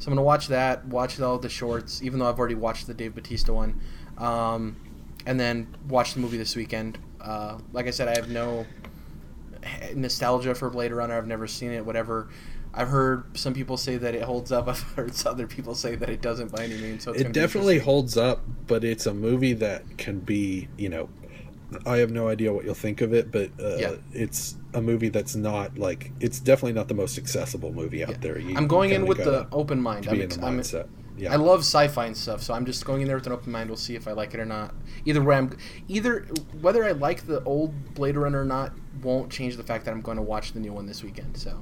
So I'm gonna watch that. Watch all the shorts, even though I've already watched the Dave Batista one, um, and then watch the movie this weekend. Uh, like I said, I have no nostalgia for Blade Runner. I've never seen it. Whatever. I've heard some people say that it holds up. [LAUGHS] I've heard other people say that it doesn't by any means. So it definitely holds up, but it's a movie that can be, you know, I have no idea what you'll think of it, but uh, Yeah. it's a movie that's not like it's definitely not the most accessible movie out Yeah. there. You- I'm going in with the open mind. I'm, ex- the I'm- mindset. Yeah, I love sci-fi and stuff, so I'm just going in there with an open mind. We'll see if I like it or not. Either way, I'm either whether I like the old Blade Runner or not won't change the fact that I'm going to watch the new one this weekend. So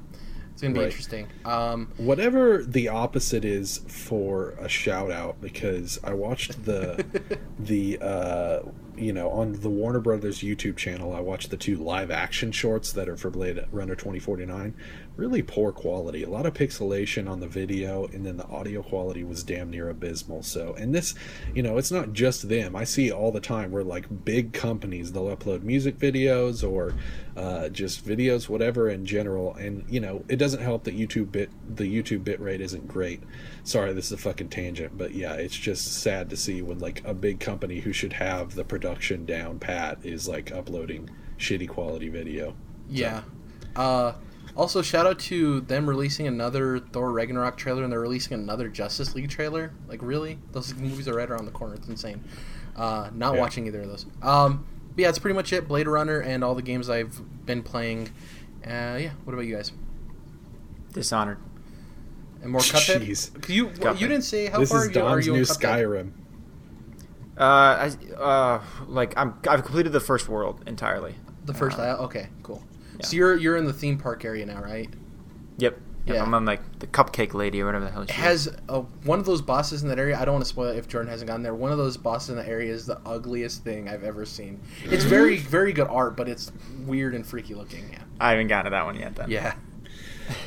it's going to be Right. interesting. Um, whatever the opposite is for a shout out because I watched the [LAUGHS] the uh, you know on the Warner Brothers YouTube channel I watched the two live action shorts that are for Blade Runner 2049 really poor quality. A lot of pixelation on the video and then the audio quality was damn near abysmal. So and this you know it's not just them. I see all the time where like big companies they'll upload music videos or uh, just videos whatever in general. And you know it doesn't help that YouTube bit the YouTube bit rate isn't great. Sorry this is a fucking tangent but yeah it's just sad to see when like a big company who should have the production down pat is like uploading shitty quality video. Yeah. Uh, also, shout out to them releasing another Thor Ragnarok trailer, and they're releasing another Justice League trailer. Like, really? Those movies are right around the corner. It's insane. Uh, not Yeah. watching either of those. Um, but yeah, that's pretty much it. Blade Runner and all the games I've been playing. Uh, yeah. What about you guys? Dishonored. And more Cuphead. Jeez. 'Cause You Cuphead. you didn't say how this far is are you, are Don's you new in Skyrim Uh, I, uh, like I'm, I've completed the first world entirely. The first Uh, isle. Okay, cool. Yeah. So you're you're in the theme park area now, right? Yep. Yep, Yeah. I'm on like the cupcake lady or whatever the hell she It is. has uh, one of those bosses in that area. I don't want to spoil it if Jordan hasn't gone there. One of those bosses in that area is the ugliest thing I've ever seen. It's very very good art, but it's weird and freaky looking. Yeah. I haven't gotten to that one yet. Then. Yeah.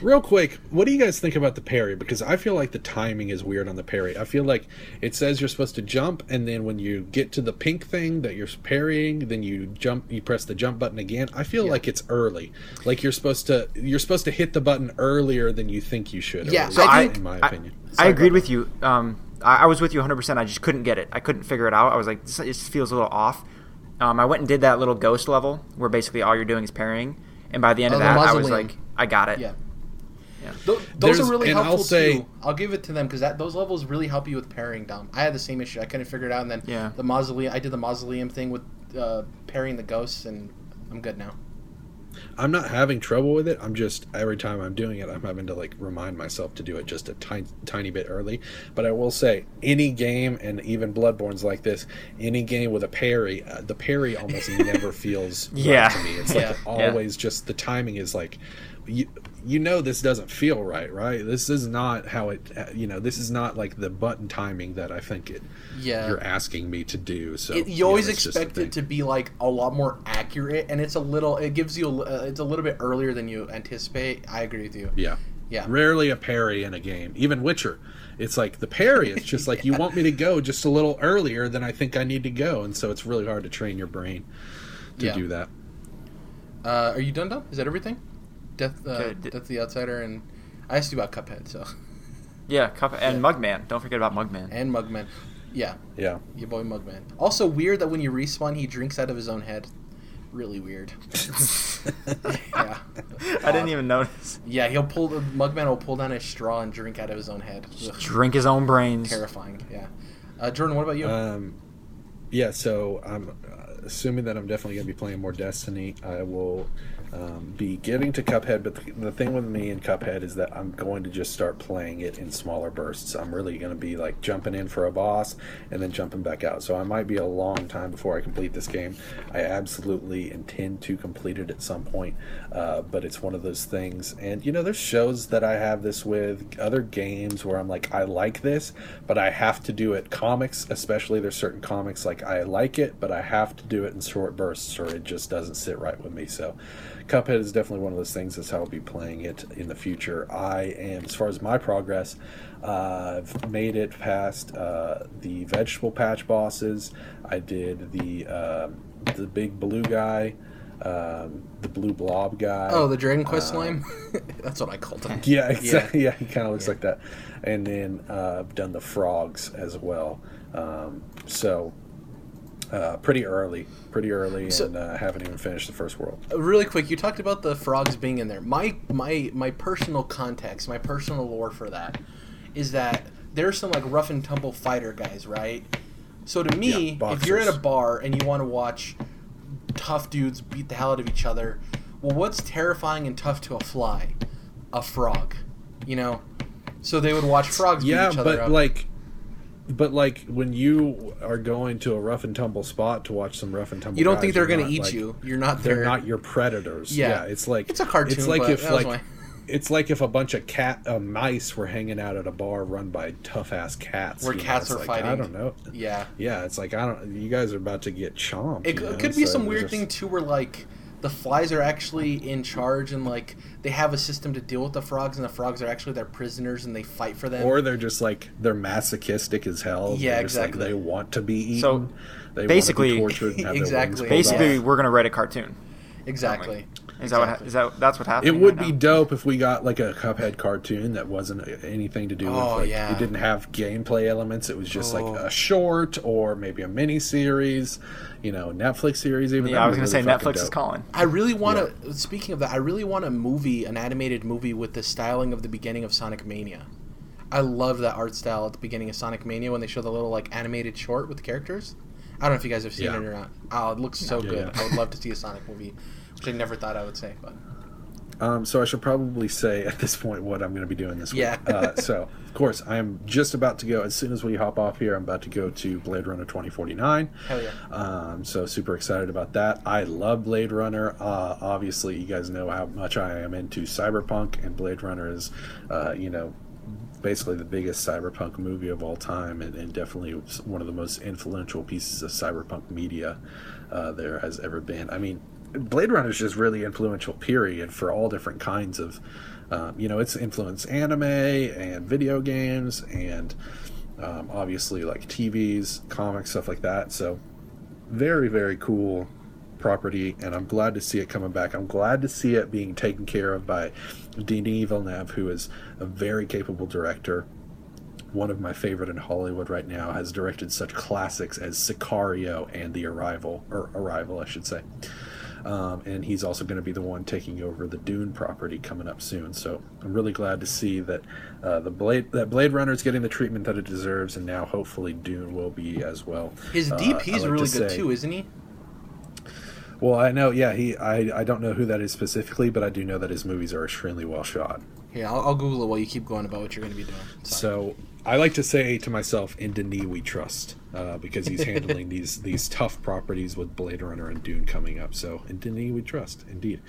Real quick, what do you guys think about the parry? Because I feel like the timing is weird on the parry. I feel like it says you're supposed to jump, and then when you get to the pink thing that you're parrying, then you jump, you press the jump button again. I feel Yeah. like it's early. Like you're supposed to, you're supposed to hit the button earlier than you think you should. Yeah, so I in my I- opinion. I Sorry, agreed go with you. Um, I, I was with you 100. percent I just couldn't get it. I couldn't figure it out. I was like, this it feels a little off. Um, I went and did that little ghost level where basically all you're doing is parrying, and by the end Oh, of that, I was like, I got it. Yeah. Yeah. Those There's- are really and I'll helpful say- too. I'll give it to them because that those levels really help you with parrying. Dom, I had the same issue. I couldn't figure it out, and then Yeah. the mausoleum. I did the mausoleum thing with uh, parrying the ghosts, and I'm good now. I'm not having trouble with it. I'm just every time I'm doing it, I'm having to like remind myself to do it just a tiny, tiny bit early. But I will say, any game, and even Bloodborne's like this, any game with a parry, uh, the parry almost [LAUGHS] never feels Yeah. right to me. It's like Yeah. always just the timing is like. You, you know this doesn't feel right, right? This is not how it. You know, this is not like the button timing that I think it. Yeah. You're asking me to do. So It, you always know, it's just a expect it to be like a lot more accurate, and it's a little. It gives you. A, uh, it's a little bit earlier than you anticipate. I agree with you. Yeah. Yeah. Rarely a parry in a game. Even Witcher. It's like the parry, it's just [LAUGHS] like you want me to go just a little earlier than I think I need to go. And so it's really hard to train your brain to Yeah. do that. Uh, are you done, Dom? Is that everything? Death, uh, Okay, d- Death of the Outsider, and I asked you about Cuphead, so [LAUGHS] Yeah, Cup and Yeah. Mugman. Don't forget about Mugman. and Mugman. Yeah, Yeah. your boy Mugman. Also weird that when you respawn, he drinks out of his own head. Really weird. [LAUGHS] yeah. I didn't even notice. Yeah, he'll pull the Mugman will pull down his straw and drink out of his own head. Ugh, Drink his own brains. terrifying. Yeah. Uh, Jordan, what about you? Um, yeah, so I'm uh, assuming that I'm definitely going to be playing more Destiny. I will um, be getting to Cuphead, but the, the thing with me and Cuphead is that I'm going to just start playing it in smaller bursts. I'm really going to be like jumping in for a boss and then jumping back out. So I might be a long time before I complete this game. I absolutely intend to complete it at some point, uh, but it's one of those things. And you know, there's shows that I have this with, other games where I'm like, I like this, but I have to do it. Comics, especially, there's certain comics like I like it, but I have to do it in short bursts, or it just doesn't sit right with me. So, Cuphead is definitely one of those things. That's how I'll be playing it in the future. I am, as far as my progress, uh, I've made it past uh, the vegetable patch bosses. I did the um, the big blue guy, um, the blue blob guy. oh, the Dragon Quest um, slime. [LAUGHS] That's what I called him. Yeah, [LAUGHS] exactly. [LAUGHS] Yeah, he kind of looks Yeah. like that. And then uh, I've done the frogs as well. Um, so uh, pretty early, pretty early, So- and uh, haven't even finished the first world. really quick you talked about the frogs being in there. My my my personal context my personal lore for that is that there's some like rough and tumble fighter guys right? So to me Yeah, if you're at a bar and you want to watch tough dudes beat the hell out of each other well what's terrifying and tough to a fly? A frog you know? So they would watch frogs Yeah, beat each other but up. like, but like when you are going to a rough and tumble spot to watch some rough and tumble, you don't guys, think they're gonna eat like- you you're not They're not your predators. Yeah. Yeah, it's like It's a cartoon, It's like if like. my- It's like if a bunch of cat uh, mice were hanging out at a bar run by tough ass cats. Where you know? cats are like, I don't know. yeah Yeah, it's like I don't. You guys are about to get chomped. It, it know? could be So some weird just- thing too, where like the flies are actually in charge and like they have a system to deal with the frogs, and the frogs are actually their prisoners and they fight for them. Or they're just like they're masochistic as hell. Yeah, They're just, like, exactly. they want to be eaten. So, they basically- want to be tortured and have [LAUGHS] Exactly. wings Basically, off. we're gonna write a cartoon. exactly. Is that what? Ha- Exactly. is that that's what happened? It would be dope if we got like a Cuphead cartoon that wasn't anything to do with Oh, like yeah. it didn't have gameplay elements. It was just Oh. like a short or maybe a mini series, you know, Netflix series. Even Yeah, I was gonna be say really fucking Netflix is calling. I really want to. Speaking of that, I really want a movie, an animated movie with the styling of the beginning of Sonic Mania. I love that art style at the beginning of Sonic Mania when they show the little like animated short with the characters. I don't know if you guys have seen Yeah. it or not. Oh, it looks so Yeah, good. yeah. I would [LAUGHS] love to see a Sonic movie, which I never thought I would say, but Um, so I should probably say at this point what I'm going to be doing this week. Yeah. uh, so of course I am just about to go as soon as we hop off here. I'm about to go to Blade Runner 2049. hell yeah. Um, so super excited about that. I love Blade Runner. Uh, obviously, you guys know how much I am into cyberpunk, and Blade Runner is, uh, you know, basically the biggest cyberpunk movie of all time, and, and definitely one of the most influential pieces of cyberpunk media uh, there has ever been. I mean, Blade Runner is just really influential. Period for all different kinds of, um, you know, it's influenced anime and video games and. Um, obviously, like TVs, comics, stuff like that. So, very very cool property and i'm glad to see it coming back i'm glad to see it being taken care of by denis villeneuve who is a very capable director one of my favorite in hollywood right now has directed such classics as sicario and the arrival or arrival i should say um, and he's also going to be the one taking over the Dune property coming up soon. So I'm really glad to see that uh, the Blade that Blade Runner is getting the treatment that it deserves, and now hopefully Dune will be as well. His Uh, DP is like really to good say- too, isn't he? Well, I know, yeah, he. I, I don't know who that is specifically, but I do know that his movies are extremely well shot. Yeah, I'll, I'll Google it while you keep going about what you're going to be doing. Sorry. So I like to say to myself, in Denis we trust, uh, because he's handling [LAUGHS] these these tough properties with Blade Runner and Dune coming up. So in Denis we trust, indeed.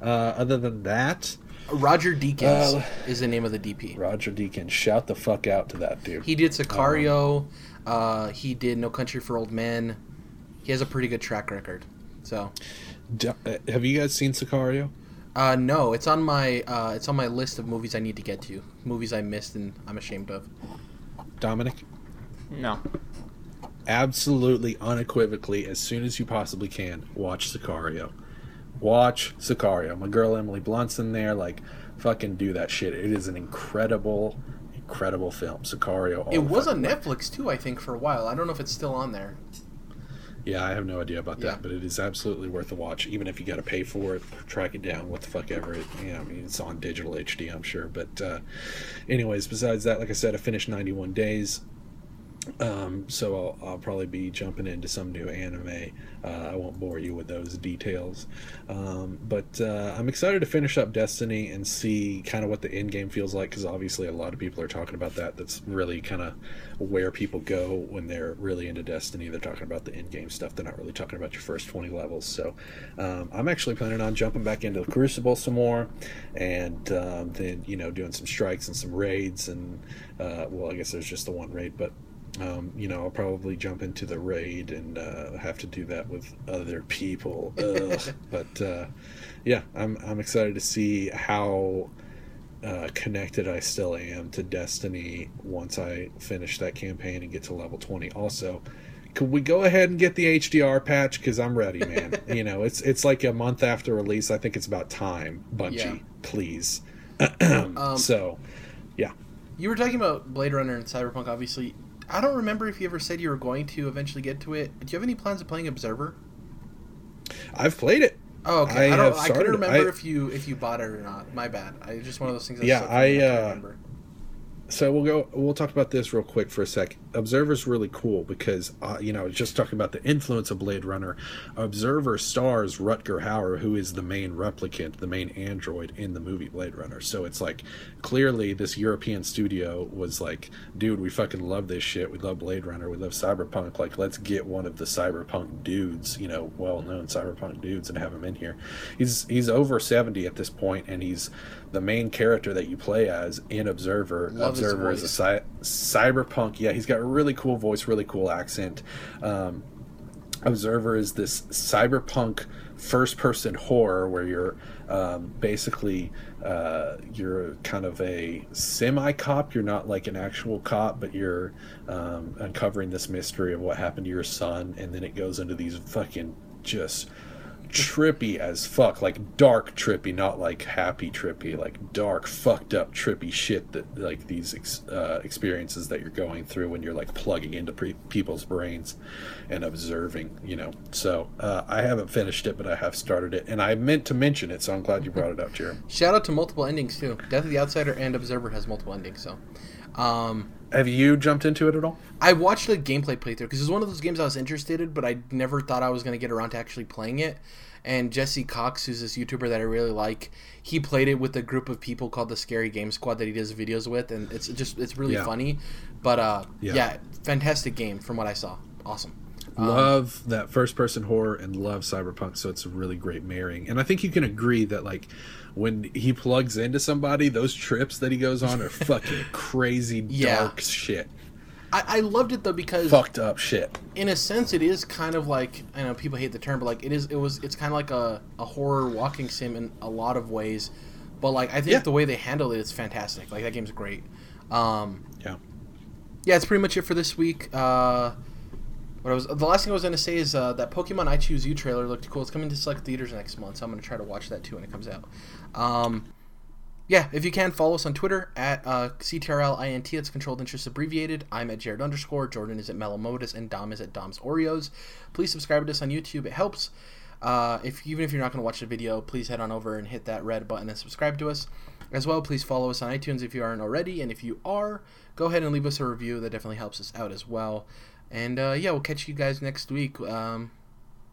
Uh, other than that, Roger Deakins Uh, is the name of the DP. Roger Deakins, shout the fuck out to that dude. He did Sicario. uh, he did No Country for Old Men. He has a pretty good track record. So, D- uh, have you guys seen Sicario? Uh, no, it's on my uh, it's on my list of movies I need to get to. Movies I missed and I'm ashamed of. Dominic? No. absolutely unequivocally as soon as you possibly can watch sicario watch sicario my girl emily blunt's in there like fucking do that shit it is an incredible incredible film sicario all It the was on fucking way. Netflix too, I think, for a while. I don't know if it's still on there. Yeah i have no idea about that Yeah. but it is absolutely worth a watch even if you got to pay for it track it down what the fuck ever it you know i mean it's on digital hd i'm sure but uh anyways besides that like i said i finished 91 days Um, so I'll, I'll probably be jumping into some new anime. Uh, I won't bore you with those details. Um, but uh, I'm excited to finish up Destiny and see kind of what the end game feels like because obviously a lot of people are talking about that. That's really kind of where people go when they're really into Destiny. They're talking about the end game stuff. They're not really talking about your first 20 levels. So um, I'm actually planning on jumping back into the Crucible some more and um, then, you know, doing some strikes and some raids. And, uh, well, I guess there's just the one raid, but um, you know, I'll probably jump into the raid and uh, have to do that with other people. [LAUGHS] Ugh. but uh, yeah, I'm I'm excited to see how uh, connected I still am to Destiny once I finish that campaign and get to level 20. Also, could we go ahead and get the HDR patch? Because I'm ready, man. [LAUGHS] you know, it's it's like a month after release. I think it's about time, Bungie, Yeah. please. [CLEARS THROAT] Um, so, yeah. You were talking about Blade Runner and Cyberpunk. Obviously, I don't remember if you ever said you were going to eventually get to it. Do you have any plans of playing Observer? I've played it. Oh, okay. I, I don't. I couldn't remember I- if you if you bought it or not. My bad. I just one of those things. Yeah, slipped my mind, I, uh, remember. So we'll go. We'll talk about this real quick for a sec. Observer's really cool because uh, you know just talking about the influence of Blade Runner. Observer stars Rutger Hauer, who is the main replicant, the main android in the movie Blade Runner. So it's like clearly this European studio was like, dude, we fucking love this shit. We love Blade Runner. We love cyberpunk. Like, let's get one of the cyberpunk dudes, you know, well-known cyberpunk dudes, and have him in here. He's he's over seventy at this point, and he's the main character that you play as in Observer. Love Observer is a cy- cyberpunk. Yeah, he's got a really cool voice, really cool accent. Um, Observer is this cyberpunk first person horror where you're um, basically uh, you're kind of a semi cop. You're not like an actual cop, but you're um, uncovering this mystery of what happened to your son, and then it goes into these fucking just trippy as fuck like dark trippy not like happy trippy like dark fucked up trippy shit that like these ex- uh, experiences that you're going through when you're like plugging into pre- people's brains and observing you know so uh, i haven't finished it but i have started it and i meant to mention it so i'm glad you brought it up jared Shout out to multiple endings too. Death of the Outsider and Observer has multiple endings. So, um, have you jumped into it at all I watched a gameplay playthrough because it's one of those games I was interested in, but I never thought I was going to get around to actually playing it. And Jesse Cox, who's this YouTuber that I really like, he played it with a group of people called the Scary Game Squad that he does videos with, and it's just it's really Yeah. funny. But uh, Yeah. yeah. fantastic game from what I saw. Awesome. Um, love that first person horror and love cyberpunk so it's a really great marrying and i think you can agree that like when he plugs into somebody those trips that he goes on are fucking [LAUGHS] crazy Yeah. dark shit I, I loved it though because fucked up shit in a sense it is kind of like I know people hate the term, but like it is it was it's kind of like a, a horror walking sim in a lot of ways. But like I think Yeah. the way they handle it is fantastic. Like that game's great. Um, yeah yeah, it's pretty much it for this week. Uh, what I was the last thing I was going to say is uh, that Pokemon I Choose You trailer looked cool. It's coming to select theaters next month, so I'm going to try to watch that too when it comes out. Um, yeah, if you can, follow us on Twitter at uh, CTRLINT. It's Controlled Interest Abbreviated. I'm at Jared underscore. Jordan is at Melomodus, and Dom is at Dom's Oreos. Please subscribe to us on YouTube. It helps. Uh, if even if you're not going to watch the video, please head on over and hit that red button and subscribe to us. As well, please follow us on iTunes if you aren't already, and if you are, go ahead and leave us a review. That definitely helps us out as well. And uh, yeah, we'll catch you guys next week um,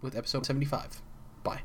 with episode 75. Bye.